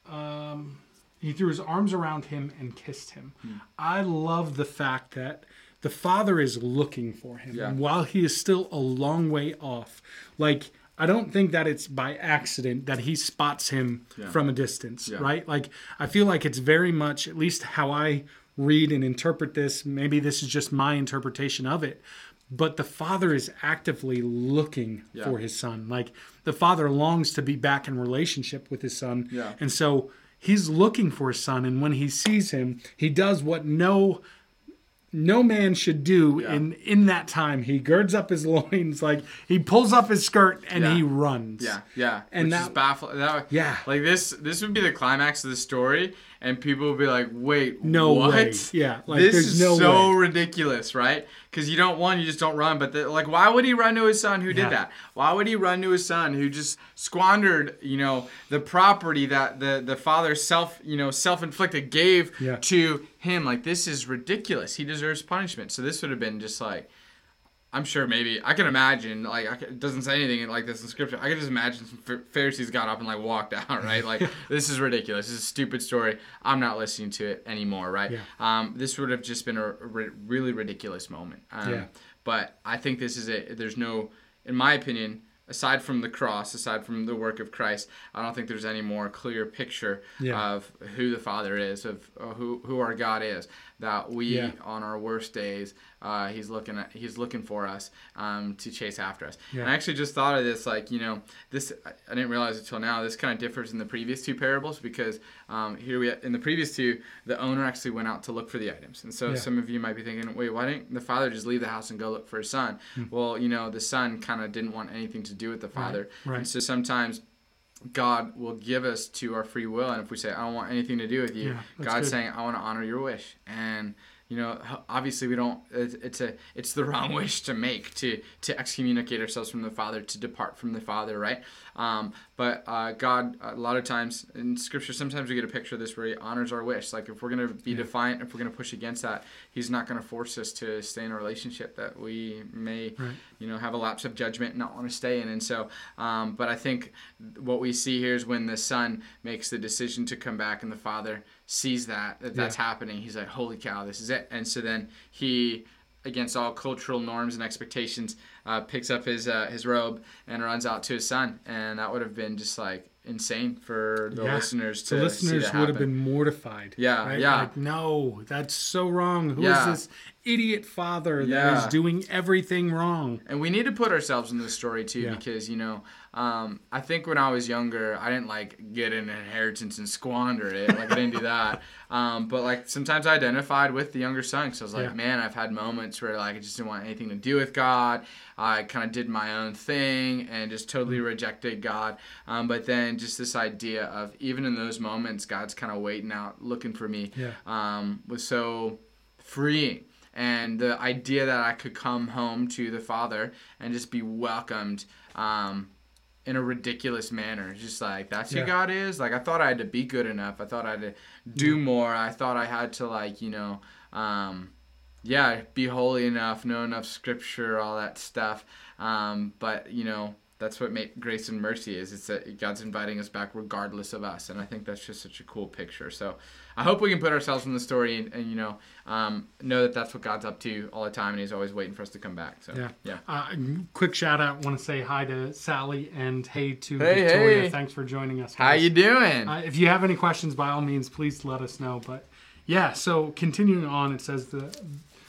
Um, he threw his arms around him and kissed him. Hmm. I love the fact that the father is looking for him Yeah. and while he is still a long way off. Like I don't think that it's by accident that he spots him Yeah. from a distance, Yeah. right? Like I feel like it's very much at least how I read and interpret this. Maybe this is just my interpretation of it. But the father is actively looking for his son. Like the father longs to be back in relationship with his son. And so he's looking for his son and when he sees him, he does what no no man should do Yeah. in in that time. He girds up his loins, like he pulls up his skirt and Yeah. he runs. Yeah, yeah, And which that- is baffling. That, Yeah. like this, this would be the climax of the story, and people would be like, "Wait, No what? way. Yeah, like, this is no so way. ridiculous, right? Because you don't one, you just don't run. But the, like, why would he run to his son who Yeah. did that? Why would he run to his son who just squandered, you know, the property that the the father self, you know, self inflicted gave to him? Like, this is ridiculous. He deserves punishment. So this would have been just like. I'm sure maybe I can imagine like I can, it doesn't say anything like this in scripture. I can just imagine some Pharisees got up and like walked out, right? Like this is ridiculous. This is a stupid story. I'm not listening to it anymore, right? Yeah. Um, this would have just been a, really ridiculous moment. Um, Yeah. But I think this is it. There's no, in my opinion, aside from the cross, aside from the work of Christ, I don't think there's any more clear picture Yeah. of who the Father is, of who who our God is. That we Yeah. on our worst days, uh, he's looking at he's looking for us um, to chase after us. Yeah. And I actually just thought of this, like you know, this I didn't realize it till now. This kind of differs in the previous two parables because um, here we in the previous two, the owner actually went out to look for the items, and so Yeah. some of you might be thinking, wait, why didn't the father just leave the house and go look for his son? Well, you know, the son kind of didn't want anything to do with the father, Hmm. right. and so sometimes. God will give us to our free will, and if we say, "I don't want anything to do with you," Yeah, God's good. saying, "I want to honor your wish." And you know, obviously, we don't. It's, it's a it's the wrong wish to make to to excommunicate ourselves from the Father, to depart from the Father, right? Um, but uh, God, a lot of times in Scripture, sometimes we get a picture of this where He honors our wish. Like if we're gonna be defiant, if we're gonna push against that, He's not gonna force us to stay in a relationship that we may, Right. you know, have a lapse of judgment and not want to stay in. And so, um, but I think what we see here is when the son makes the decision to come back and the father sees that, that that's Yeah. happening. He's like, holy cow, this is it. And so then he, against all cultural norms and expectations, uh, picks up his, uh, his robe and runs out to his son. And that would have been just like insane for the Yeah. listeners to The listeners would have been mortified. Yeah, right? yeah. Like, no, that's so wrong. Who is Yeah. this idiot father that Yeah. is doing everything wrong? And we need to put ourselves in this story too, Yeah. because you know, um, I think when I was younger, I didn't like get an inheritance and squander it. Like I didn't do that. Um, but like sometimes I identified with the younger son, because I was like, Yeah. man, I've had moments where like I just didn't want anything to do with God. I kind of did my own thing and just totally rejected God. Um, but then just this idea of even in those moments, God's kind of waiting out, looking for me, um, was so freeing. And the idea that I could come home to the Father and just be welcomed um, in a ridiculous manner. Just like, that's who Yeah. God is? Like, I thought I had to be good enough. I thought I had to do more. I thought I had to, like, you know, um, yeah, be holy enough, know enough scripture, all that stuff. Um, but, you know, that's what make grace and mercy is. It's that God's inviting us back regardless of us, and I think that's just such a cool picture. So I hope we can put ourselves in the story and, and you know um, know that that's what God's up to all the time, and He's always waiting for us to come back. So Yeah. yeah, Uh, quick shout out. Want to say hi to Sally and hey to Hey, Victoria. hey. Thanks for joining us. how guys. you doing? Uh, if you have any questions, by all means, please let us know. But yeah, so continuing on, it says the.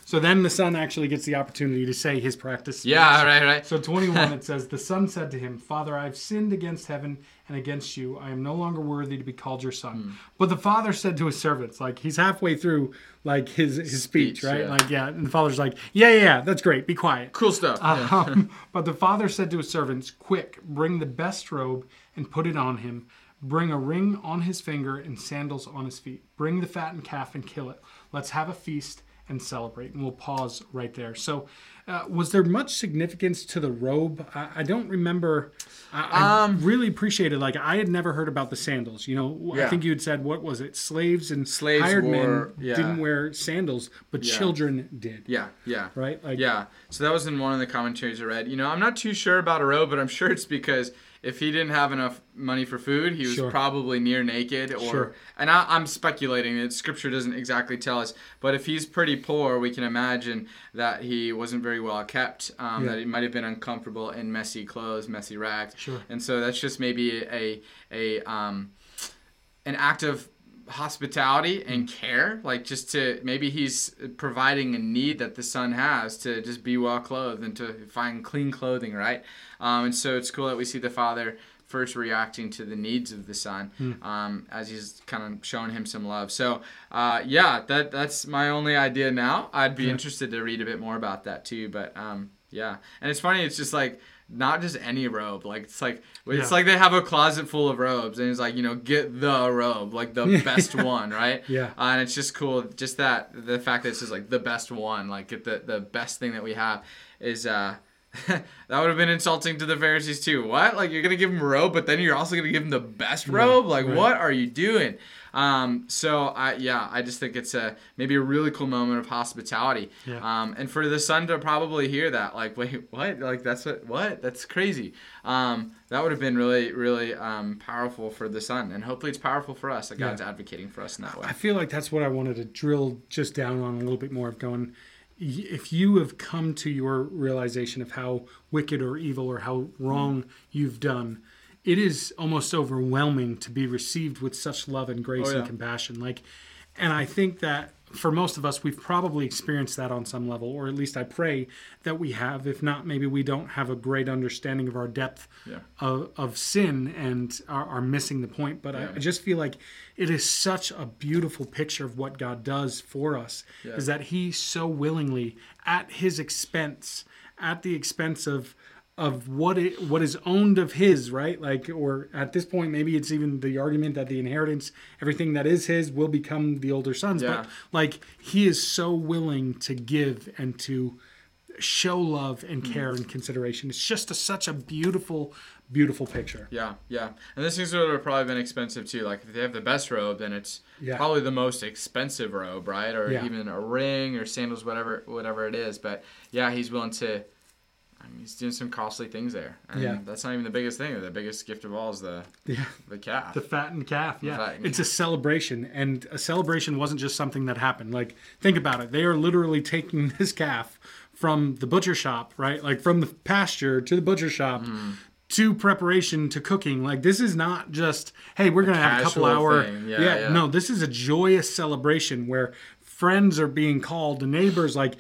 So then the son actually gets the opportunity to say his practice. speech. yeah, right, right. So 21, it says, The son said to him, Father, I have sinned against heaven and against you. I am no longer worthy to be called your son. Hmm. But the father said to his servants, like he's halfway through like his, his speech, Speech, right? yeah. Like, yeah. And the father's like, Yeah, yeah, yeah, that's great. Be quiet. Cool stuff. yeah. Um, but the father said to his servants, Quick, bring the best robe and put it on him. Bring a ring on his finger and sandals on his feet. Bring the fattened calf and kill it. Let's have a feast and celebrate. And we'll pause right there. So, uh, was there much significance to the robe? I, I don't remember. I, I Um, really appreciated. Like I had never heard about the sandals. You know, I think you had said what was it? Slaves and Slaves hired wore- men yeah. didn't wear sandals, but Yeah. children did. Yeah, yeah. Right. Like Yeah. So that was in one of the commentaries I read. You know, I'm not too sure about a robe, but I'm sure it's because if he didn't have enough money for food, he was Sure. probably near naked or Sure. and I, I'm speculating that scripture doesn't exactly tell us, but if he's pretty poor, we can imagine that he wasn't very well kept, um, Yeah. that he might have been uncomfortable in messy clothes, messy rags. Sure. And so that's just maybe a a um, an act of hospitality and care like just to maybe he's providing a need that the son has to just be well clothed and to find clean clothing right? Um, and so it's cool that we see the father first reacting to the needs of the son um, as he's kind of showing him some love. So uh, yeah that that's my only idea now. I'd be Yeah. interested to read a bit more about that too but um, yeah. And it's funny it's just like not just any robe like it's like it's Yeah. like they have a closet full of robes and it's like you know get the robe like the best one right Yeah. uh, and it's just cool just that the fact that it's just like the best one like get the the best thing that we have is uh that would have been insulting to the Pharisees too. What? Like you're gonna give him a robe, but then you're also gonna give him the best robe? Like right. what are you doing? Um, so I yeah, I just think it's a maybe a really cool moment of hospitality. Yeah. Um, and for the son to probably hear that, like wait, what? Like that's what? What? That's crazy. Um, that would have been really really um, powerful for the son, and hopefully it's powerful for us. That Yeah. God's advocating for us in that way. I feel like that's what I wanted to drill just down on a little bit more of going. If you have come to your realization of how wicked or evil or how wrong you've done, it is almost overwhelming to be received with such love and grace Oh, yeah. and compassion. Like, and I think that for most of us, we've probably experienced that on some level, or at least I pray that we have. If not, maybe we don't have a great understanding of our depth Yeah. of, of sin and are, are missing the point. But I, I just feel like it is such a beautiful picture of what God does for us Yeah. is that He so willingly, at His expense, at the expense of of what it what is owned of his right like or at this point maybe it's even the argument that the inheritance everything that is his will become the older son's Yeah. but like he is so willing to give and to show love and Mm-hmm. care and consideration it's just a, such a beautiful beautiful picture Yeah, yeah. And this things what would have probably been expensive too. Like if they have the best robe, then it's Yeah. probably the most expensive robe, right? Or Yeah. even a ring or sandals, whatever whatever it is. But yeah, he's willing to I mean, he's doing some costly things there. And Yeah. that's not even the biggest thing. The biggest gift of all is the yeah the calf. The fattened calf, yeah. fattened it's a celebration, and a celebration wasn't just something that happened. Like, think about it. They are literally taking this calf from the butcher shop, right? Like, from the pasture to the butcher shop. Mm-hmm. To preparation to cooking, like this is not just hey, we're gonna have a couple hour, thing. Yeah, yeah. no, this is a joyous celebration where friends are being called, the neighbors, like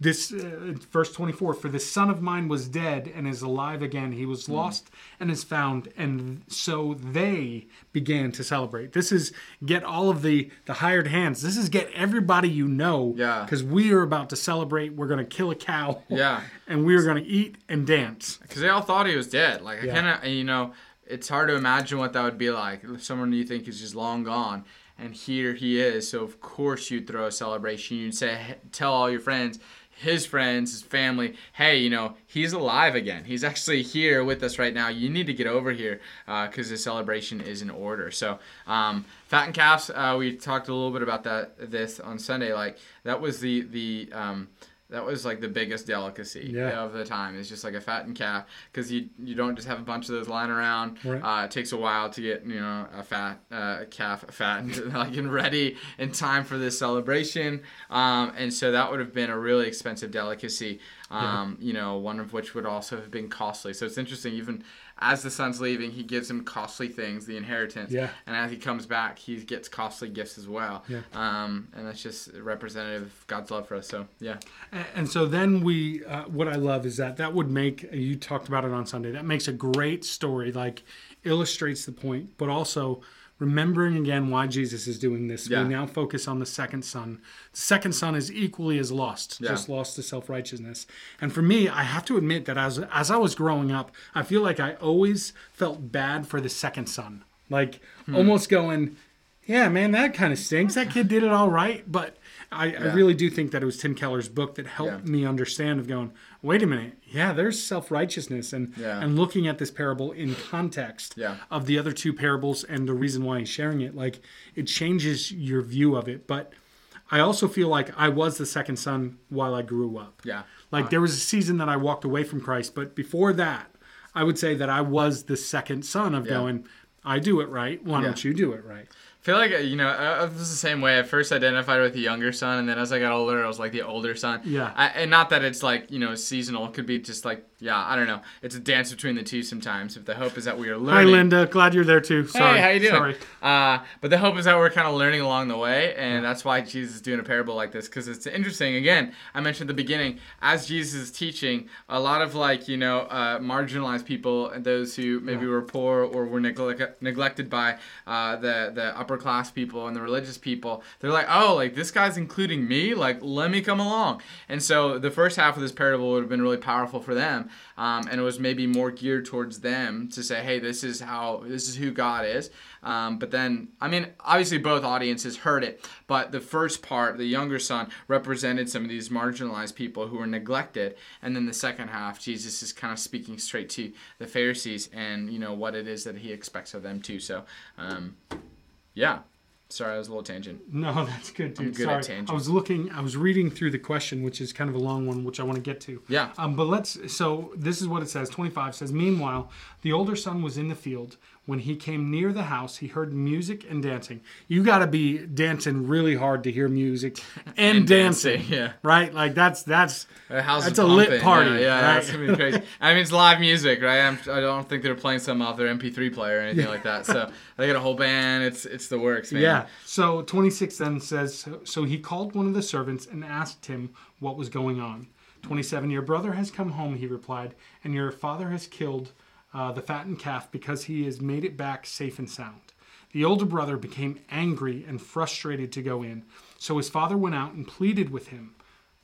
this uh, verse 24 for the son of mine was dead and is alive again he Hmm. was lost and is found and so they began to celebrate this is get all of the the hired hands this is get everybody you know Yeah. because we are about to celebrate we're going to kill a cow Yeah. and we are going to eat and dance Because they all thought he was dead. Like Yeah. I kind of, you know, it's hard to imagine what that would be like. Someone you think is just long gone, and here he is. So of course you'd throw a celebration. You'd say, tell all your friends, his friends, his family, hey, you know, he's alive again. He's actually here with us right now. You need to get over here because the celebration is in order. So um, and calves, uh, we talked a little bit about that this on Sunday. Like that was the the um, that was like the biggest delicacy Yeah. of the time. It's just like a fattened calf because you you don't just have a bunch of those lying around. Right. Uh, it takes a while to get you know a fat uh, calf fattened like and ready in time for this celebration. Um, and so that would have been a really expensive delicacy. Um, You know, one of which would also have been costly. So it's interesting. Even as the son's leaving, he gives him costly things, the inheritance. Yeah. And as he comes back, he gets costly gifts as well. Yeah. Um, and that's just representative of God's love for us. So yeah. A- And so then we, uh, what I love is that that would make, you talked about it on Sunday, that makes a great story, like illustrates the point, but also remembering again why Jesus is doing this. Yeah. We now focus on the second son. The second son is equally as lost, Yeah. just lost to self righteousness. And for me, I have to admit that as, as I was growing up, I feel like I always felt bad for the second son. like hmm. almost going, yeah, man, that kind of stinks. That kid did it all right, but I, I really do think that it was Tim Keller's book that helped Yeah. me understand of going, wait a minute, yeah, there's self righteousness and Yeah. and looking at this parable in context Yeah. of the other two parables and the reason why he's sharing it, like it changes your view of it. But I also feel like I was the second son while I grew up. Yeah. Like uh, there was a season that I walked away from Christ, but before that, I would say that I was the second son of Yeah. going, I do it right. Why don't you do it right? Feel like you know I I was the same way. I first identified with the younger son, and then as I got older, I was like the older son. Yeah. I, and not that it's like you know seasonal. It could be just like yeah, I don't know. It's a dance between the two sometimes. If the hope is that we are Hi, learning. Linda. Glad you're there too. Sorry. Hey, how you doing? Sorry. Uh, but the hope is that we're kind of learning along the way, and that's why Jesus is doing a parable like this because it's interesting. Again, I mentioned at the beginning, as Jesus is teaching, a lot of like you know uh, marginalized people and those who maybe were poor or were neglect- neglected by uh, the the upper class people and the religious people. They're like, oh, like this guy's including me. Like, let me come along. And so the first half of this parable would have been really powerful for them, um, and it was maybe more geared towards them to say, hey, this is how this is who God is. Um, but then, I mean, obviously both audiences heard it, but the first part, the younger son, represented some of these marginalized people who were neglected, and then the second half, Jesus is kind of speaking straight to the Pharisees and you know what it is that he expects of them too. So, um, yeah. Sorry, that was a little tangent. No, that's good, dude. I'm good Sorry. at tangents. I was looking, I was reading through the question, which is kind of a long one, which I want to get to. Yeah. Um, but let's, so this is what it says 25 says, Meanwhile, the older son was in the field. When he came near the house, he heard music and dancing. You got to be dancing really hard to hear music and, dancing. yeah. Right? Like that's, that's, That's a lit party, Yeah, yeah right? that's gonna be crazy. I mean, it's live music, right? I'm, I don't think they're playing something off their MP3 player or anything like that. So they got a whole band. It's it's the works, man. Yeah. So 26 then says, so- So he called one of the servants and asked him what was going on. 27, Your brother has come home, he replied, and your father has killed uh, the fattened calf because he has made it back safe and sound. The older brother became angry and frustrated to go in. So his father went out and pleaded with him.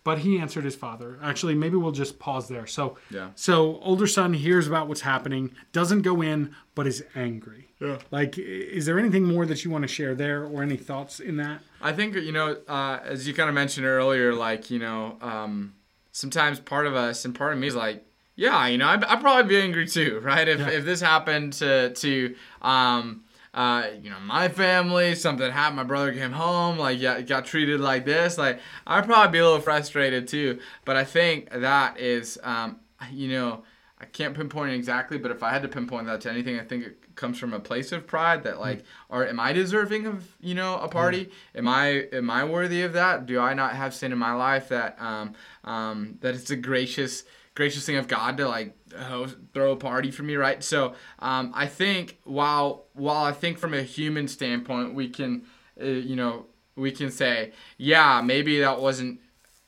But he answered his father. Actually, maybe we'll just pause there. So, Yeah. so older son hears about what's happening, doesn't go in, but is angry. Yeah. Like, is there anything more that you want to share there, or any thoughts in that? I think you know, uh, as you kind of mentioned earlier, like you know, um, sometimes part of us and part of me is like, yeah, you know, I'd, I'd probably be angry too, right? If Yeah. if this happened to to um, uh, you know, my family, something happened, my brother came home, like yeah, got treated like this, like I'd probably be a little frustrated too. But I think that is, um, you know. I can't pinpoint it exactly, but if I had to pinpoint that to anything, I think it comes from a place of pride that like, are am I deserving of you know a party? Am I am I worthy of that? Do I not have sin in my life that um um that it's a gracious gracious thing of God to like host, throw a party for me, right? So um I think while while I think from a human standpoint we can uh, you know we can say yeah maybe that wasn't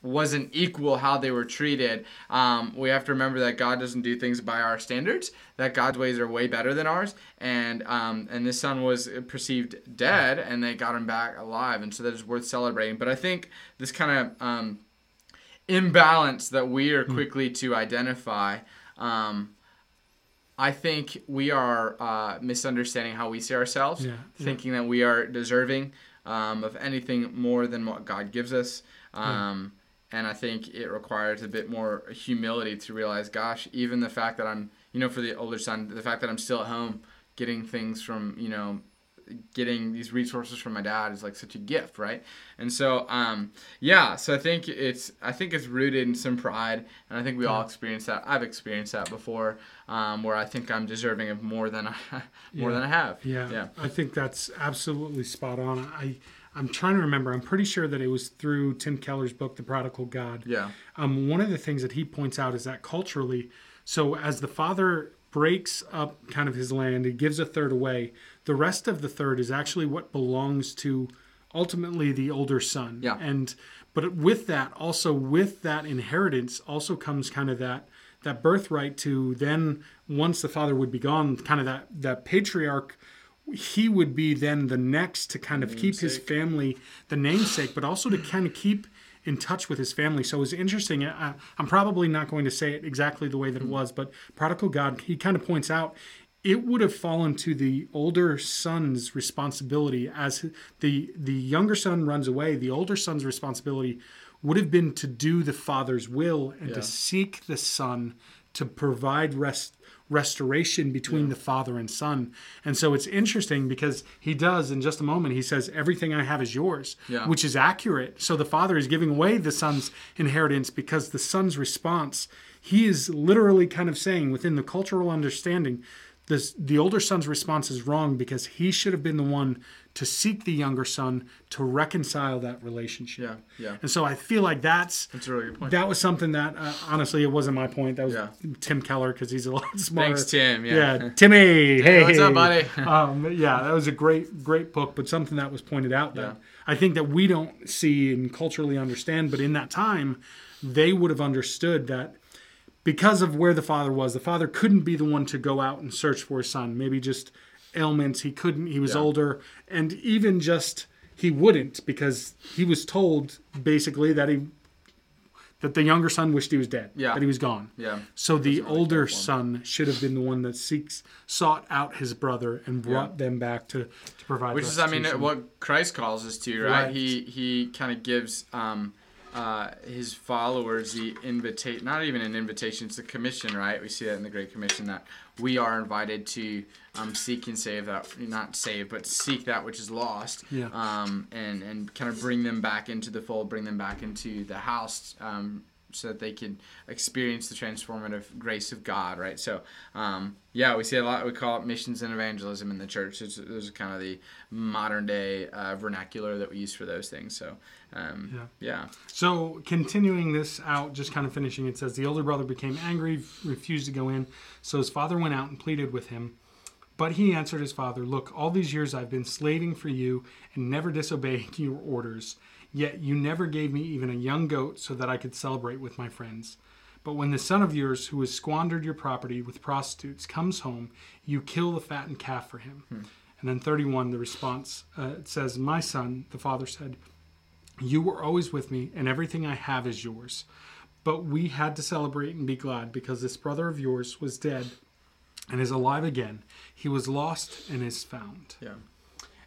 wasn't equal how they were treated. Um, we have to remember that God doesn't do things by our standards. That God's ways are way better than ours. And um, and this son was perceived dead, and they got him back alive, and so that is worth celebrating. But I think this kind of um, imbalance that we are quickly to identify. Um, I think we are uh, misunderstanding how we see ourselves, Yeah, yeah. thinking that we are deserving um, of anything more than what God gives us. Um, And I think it requires a bit more humility to realize, gosh, even the fact that I'm, you know, for the older son, the fact that I'm still at home getting things from, you know, getting these resources from my dad is like such a gift, right? And so, um, yeah, so I think it's I think it's rooted in some pride, and I think we all experience that. I've experienced that before, um, where I think I'm deserving of more than I, more Yeah. than I have. Yeah, yeah, I think that's absolutely spot on. I I'm trying to remember. I'm pretty sure that it was through Tim Keller's book, The Prodigal God. yeah, Um, one of the things that he points out is that culturally, so as the father breaks up kind of his land, he gives a third away. The rest of the third is actually what belongs to ultimately the older son. Yeah. And but with that, also with that inheritance, also comes kind of that that birthright to then once the father would be gone, kind of that that patriarch he would be then the next to kind of keep his family the namesake, but also to kind of keep in touch with his family. So it was interesting. I, I'm probably not going to say it exactly the way that it mm-hmm. was, but Prodigal God, he kind of points out it would have fallen to the older son's responsibility as the the younger son runs away the older son's responsibility would have been to do the father's will and Yeah. to seek the son to provide rest restoration between the father and son and so it's interesting because he does in just a moment he says everything i have is yours Yeah. which is accurate so the father is giving away the son's inheritance because the son's response he is literally kind of saying within the cultural understanding this the older son's response is wrong because he should have been the one to seek the younger son to reconcile that relationship Yeah, yeah. and so i feel like that's That's a really good point. that was something that uh, honestly it wasn't my point that was Yeah. tim keller because he's a lot smarter Thanks, Tim. Yeah. yeah, Timmy. Hey, what's up, buddy? um, yeah, that was a great, great book, but something that was pointed out that Yeah. I think that we don't see and culturally understand. But in that time, they would have understood that because of where the father was, the father couldn't be the one to go out and search for his son. Maybe just ailments. He couldn't. He was Yeah. older, and even just he wouldn't because he was told basically that he that the younger son wished he was dead. Yeah. that he was gone. Yeah. So the really older son should have been the one that seeks sought out his brother and brought them back to, to provide. Which is, I mean, what Christ calls us to, right? Right. He he kind of gives um, uh, his followers the invitation, not even an invitation, it's a commission, right? We see that in the Great Commission that we are invited to um, seek and save that, not save, but seek that which is lost, Yeah. um, and and kind of bring them back into the fold, bring them back into the house. Um, so that they can experience the transformative grace of God, right? So, um, yeah, we see a lot. We call it missions and evangelism in the church. It's, those are kind of the modern day uh, vernacular that we use for those things. So, um, Yeah. yeah, So continuing this out, just kind of finishing, it says the older brother became angry, refused to go in. So his father went out and pleaded with him. But he answered his father, Look, all these years I've been slaving for you and never disobeying your orders. Yet you never gave me even a young goat so that I could celebrate with my friends. But when the son of yours, who has squandered your property with prostitutes, comes home, you kill the fattened calf for him. And then 31, the response uh, it says, My son, the father said, You were always with me, and everything I have is yours. But we had to celebrate and be glad because this brother of yours was dead and is alive again. He was lost and is found. yeah,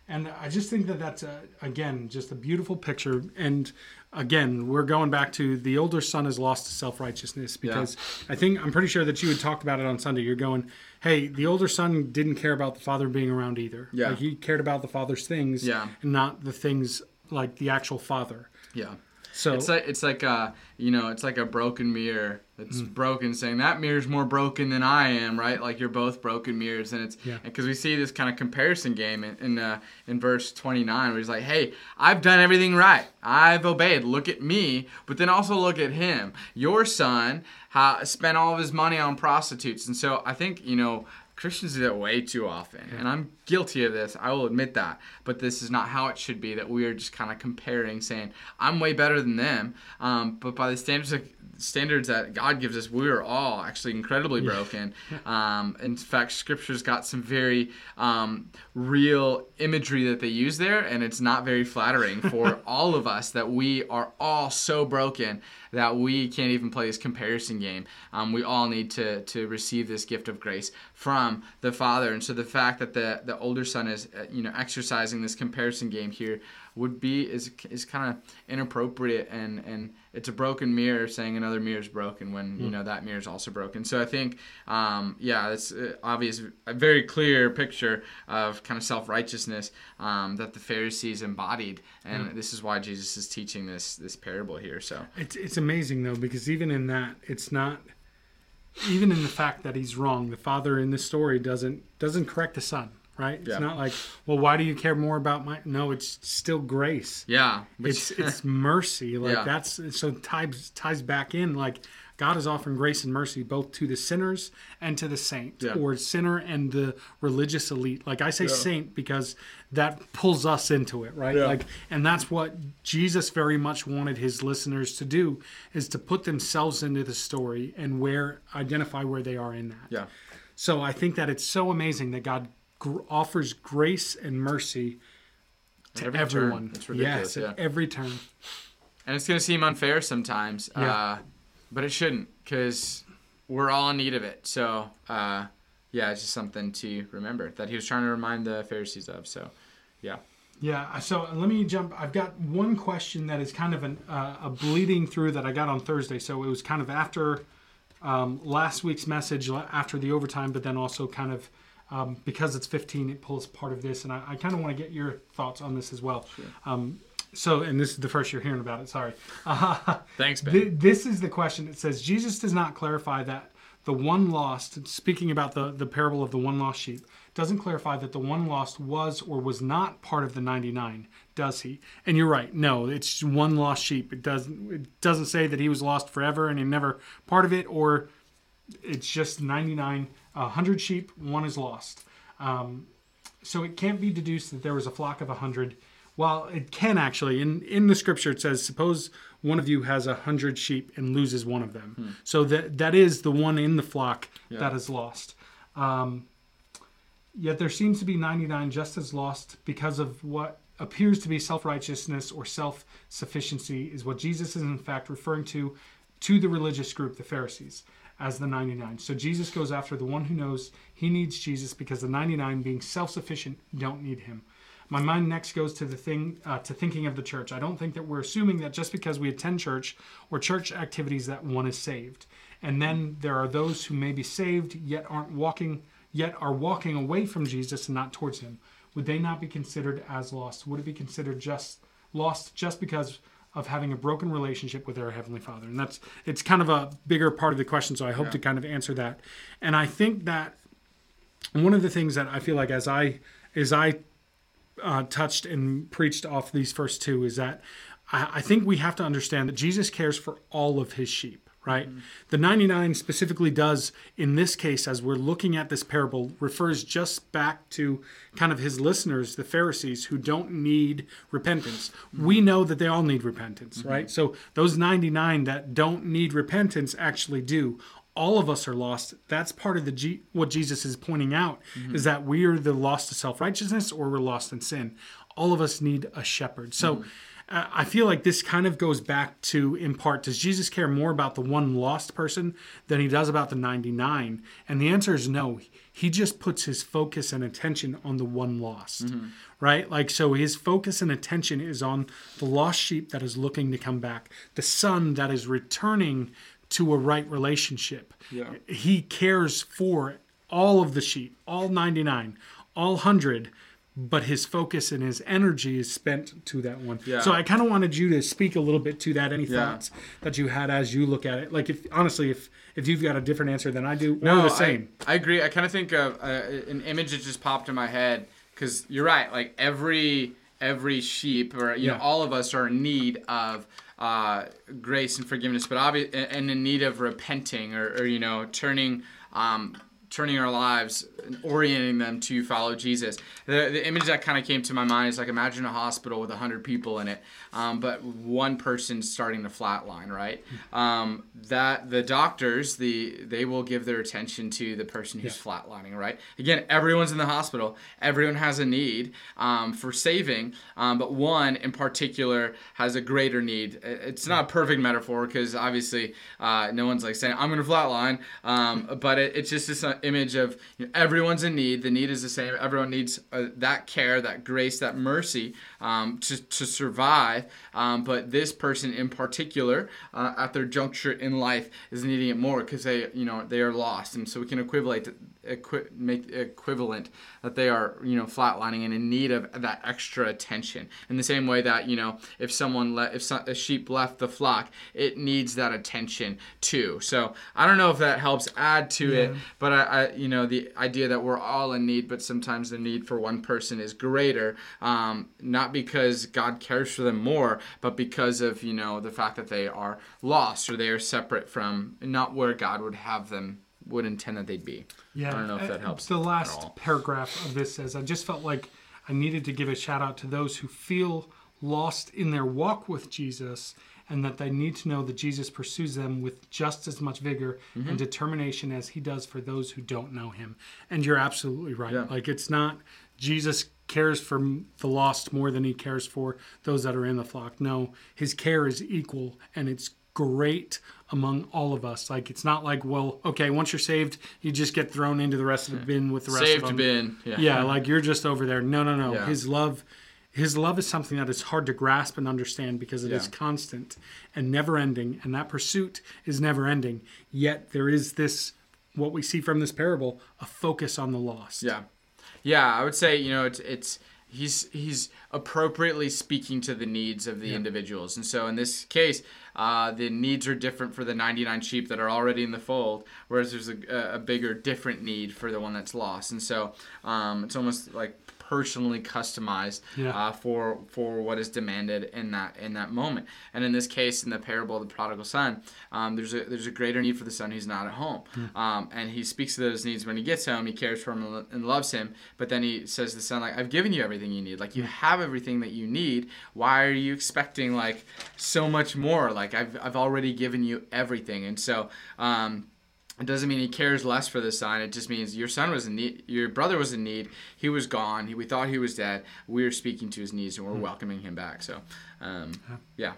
And I just think that that's, a, again, just a beautiful picture. And again, we're going back to the older son is lost to self righteousness because I think, I'm pretty sure that you had talked about it on Sunday. You're going, hey, the older son didn't care about the father being around either. Yeah. Like he cared about the father's things Yeah. and not the things like the actual father. yeah. So It's like it's like a you know it's like a broken mirror that's Mm. broken, saying that mirror's more broken than I am, right? Like you're both broken mirrors, and it's Yeah. because we see this kind of comparison game in in, uh, in verse 29 where he's like, "Hey, I've done everything right, I've obeyed. Look at me, but then also look at him. Your son ha- spent all of his money on prostitutes, and so I think you know." Christians do that way too often, and I'm guilty of this. I will admit that. But this is not how it should be. That we are just kind of comparing, saying I'm way better than them. Um, but by the standards of, standards that God gives us, we are all actually incredibly broken. Um, in fact, Scripture's got some very um, real imagery that they use there, and it's not very flattering for all of us that we are all so broken that we can't even play this comparison game. Um, we all need to to receive this gift of grace from the Father, and so the fact that the the older son is uh, you know exercising this comparison game here would be is is kind of inappropriate and and it's a broken mirror saying another mirror is broken when you know that mirror is also broken. So I think um, yeah, it's obvious, a very clear picture of kind of self righteousness um, that the Pharisees embodied, and this is why Jesus is teaching this this parable here. So It's it's amazing though because even in that it's not even in the fact that he's wrong, the father in this story doesn't doesn't correct the son, right? It's Yeah. not like, well, why do you care more about my no, it's still grace. yeah, which, It's it's mercy. Like Yeah. that's so ties ties back in like God is offering grace and mercy both to the sinners and to the saint, Yeah. or sinner and the religious elite. Like I say saint because that pulls us into it, right? Yeah. Like, and that's what Jesus very much wanted his listeners to do is to put themselves into the story and where identify where they are in that. yeah, So I think that it's so amazing that God gr- offers grace and mercy to Every turn. everyone. Ridiculous, yes, yeah. at every turn. and it's gonna seem unfair sometimes, Yeah. uh, but it shouldn't because we're all in need of it. So uh, yeah, it's just something to remember that he was trying to remind the Pharisees of. So, yeah. Yeah, so let me jump. I've got one question that is kind of an, uh, a bleeding through that I got on Thursday. So it was kind of after um, last week's message, after the overtime, but then also kind of um, because it's 15, it pulls part of this. And I, I kind of want to get your thoughts on this as well. Sure. Um, so, and this is the first you're hearing about it. Sorry. Uh, Thanks, Ben. th- this is the question. It says Jesus does not clarify that the one lost. Speaking about the the parable of the one lost sheep, doesn't clarify that the one lost was or was not part of the 99, does he? And you're right. No, it's one lost sheep. It doesn't it doesn't say that he was lost forever and he never part of it, or it's just 99, 100 sheep, one is lost. Um, so it can't be deduced that there was a flock of a 100 well, it can actually. In in the scripture, it says, "Suppose one of you has a hundred sheep and loses one of them." Hmm. So that that is the one in the flock yeah. that is lost. Um, yet there seems to be ninety nine just as lost because of what appears to be self righteousness or self sufficiency. Is what Jesus is in fact referring to to the religious group, the Pharisees, as the 99. So Jesus goes after the one who knows he needs Jesus because the 99, being self sufficient, don't need him my mind next goes to the thing uh, to thinking of the church. I don't think that we're assuming that just because we attend church or church activities that one is saved. And then there are those who may be saved yet aren't walking yet are walking away from Jesus and not towards him. Would they not be considered as lost? Would it be considered just lost just because of having a broken relationship with our heavenly father. And that's it's kind of a bigger part of the question so i hope yeah. to kind of answer that. And i think that one of the things that i feel like as i as i uh, touched and preached off these first two is that I, I, think we have to understand that Jesus cares for all of his sheep, right? Mm-hmm. The 99 specifically does, in this case, as we're looking at this parable, refers just back to kind of his listeners, the Pharisees, who don't need repentance. Mm-hmm. We know that they all need repentance, mm-hmm. right? So those 99 that don't need repentance actually do all of us are lost. That's part of the G- what Jesus is pointing out mm-hmm. is that we are the lost to self righteousness or we're lost in sin. All of us need a shepherd. So. I feel like this kind of goes back to, in part, does Jesus care more about the one lost person than he does about the 99? And the answer is no. He just puts his focus and attention on the one lost, mm-hmm. right? Like, so his focus and attention is on the lost sheep that is looking to come back, the son that is returning to a right relationship. Yeah. He cares for all of the sheep, all 99, all 100, but his focus and his energy is spent to that one. Yeah. So I kind of wanted you to speak a little bit to that. Any yeah. thoughts that you had as you look at it? Like, if honestly, if if you've got a different answer than I do, no, the same. I, I agree. I kind of think of uh, an image that just popped in my head because you're right. Like every every sheep, or you yeah. know, all of us are in need of uh, grace and forgiveness, but obvi- and in need of repenting or, or you know turning um, turning our lives orienting them to follow Jesus. The, the image that kind of came to my mind is like imagine a hospital with 100 people in it, um, but one person starting to flatline, right? Um, that the doctors, the they will give their attention to the person who's yeah. flatlining, right? Again, everyone's in the hospital. Everyone has a need um, for saving, um, but one in particular has a greater need. It's not a perfect metaphor because obviously uh, no one's like saying, I'm going to flatline, um, but it, it's just this uh, image of you know, everyone's in need. The need is the same. Everyone needs uh, that care, that grace, that mercy um, to, to survive. Um, but this person in particular, uh, at their juncture in life, is needing it more because they, you know, they are lost. And so we can equivalent equi- make equivalent that they are you know flatlining and in need of that extra attention in the same way that you know if someone let if a sheep left the flock it needs that attention too so i don't know if that helps add to yeah. it but I, I, you know the idea that we're all in need but sometimes the need for one person is greater um, not because god cares for them more but because of you know the fact that they are lost or they are separate from not where god would have them would intend that they'd be. Yeah, I don't know if that helps. The last paragraph of this says, "I just felt like I needed to give a shout out to those who feel lost in their walk with Jesus." And that they need to know that Jesus pursues them with just as much vigor mm-hmm. and determination as he does for those who don't know him. And you're absolutely right. Yeah. Like, it's not Jesus cares for the lost more than he cares for those that are in the flock. No, his care is equal and it's great among all of us. Like it's not like, well, okay, once you're saved, you just get thrown into the rest of the bin with the rest Saved of them. bin. Yeah. Yeah, like you're just over there. No, no, no. Yeah. His love his love is something that is hard to grasp and understand because it is Yeah. constant and never ending and that pursuit is never ending. Yet there is this what we see from this parable, a focus on the lost. Yeah, yeah. I would say you know it's it's he's he's appropriately speaking to the needs of the individuals, and so in this case, uh, the needs are different for the 99 sheep that are already in the fold, whereas there's a, a bigger different need for the one that's lost, and so um, it's almost like personally customized Yeah. uh, for for what is demanded in that in that moment. And in this case, in the parable of the prodigal son, um, there's a there's a greater need for the son who's not at home, um, and he speaks to those needs when he gets home. He cares for him and and loves him, but then he says to the son like, "I've given you everything you need. Like you have everything that you need. Why are you expecting like so much more? Like I've I've already given you everything." And so. Um, it doesn't mean he cares less for the son. It just means your son was in need. Your brother was in need. He was gone. He, we thought he was dead. We're speaking to his needs and we're welcoming him back. So, um, yeah.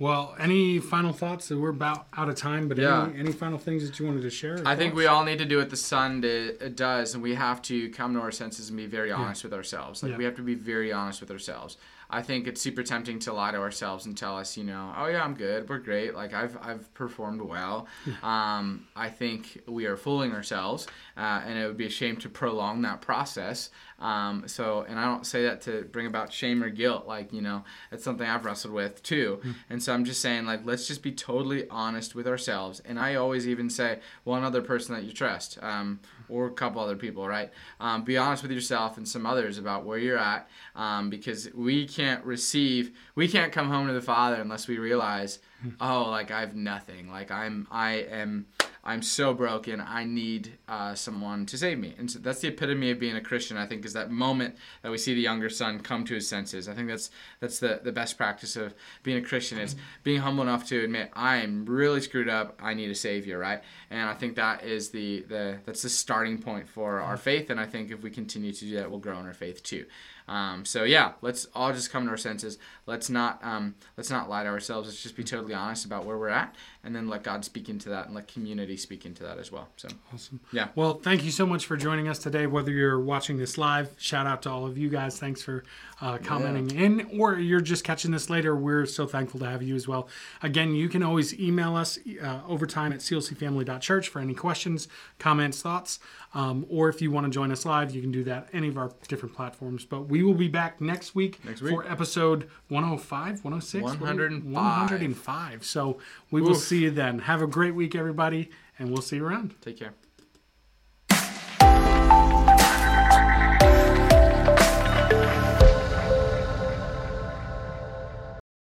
Well, any final thoughts? We're about out of time, but Yeah. any, any final things that you wanted to share? I think we all need to do what the son did, does, and we have to come to our senses and be very honest with ourselves. Like Yeah. we have to be very honest with ourselves. I think it's super tempting to lie to ourselves and tell us, you know, oh yeah, I'm good, we're great, like I've I've performed well. Um, I think we are fooling ourselves, uh, and it would be a shame to prolong that process. Um, so, and I don't say that to bring about shame or guilt. Like, you know, it's something I've wrestled with too. And so I'm just saying, like, let's just be totally honest with ourselves. And I always even say one other person that you trust, um, or a couple other people, right? Um, be honest with yourself and some others about where you're at, um, because we can't receive, we can't come home to the Father unless we realize, oh, like I have nothing. Like I'm, I am. I'm so broken. I need uh, someone to save me. And so that's the epitome of being a Christian. I think is that moment that we see the younger son come to his senses. I think that's that's the, the best practice of being a Christian is being humble enough to admit I'm really screwed up. I need a savior, right? And I think that is the the that's the starting point for our faith. And I think if we continue to do that, we'll grow in our faith too. Um, so yeah, let's all just come to our senses. Let's not um, let's not lie to ourselves. Let's just be totally honest about where we're at, and then let God speak into that, and let community speak into that as well. So Awesome. Yeah. Well, thank you so much for joining us today. Whether you're watching this live, shout out to all of you guys. Thanks for uh, commenting in, or you're just catching this later. We're so thankful to have you as well. Again, you can always email us uh, overtime at clcfamily.church for any questions, comments, thoughts. Um, or if you want to join us live, you can do that any of our different platforms. But we will be back next week, Next week. for episode 105, 106, 105. 105. So we will see you then. Have a great week, everybody, and we'll see you around. take care.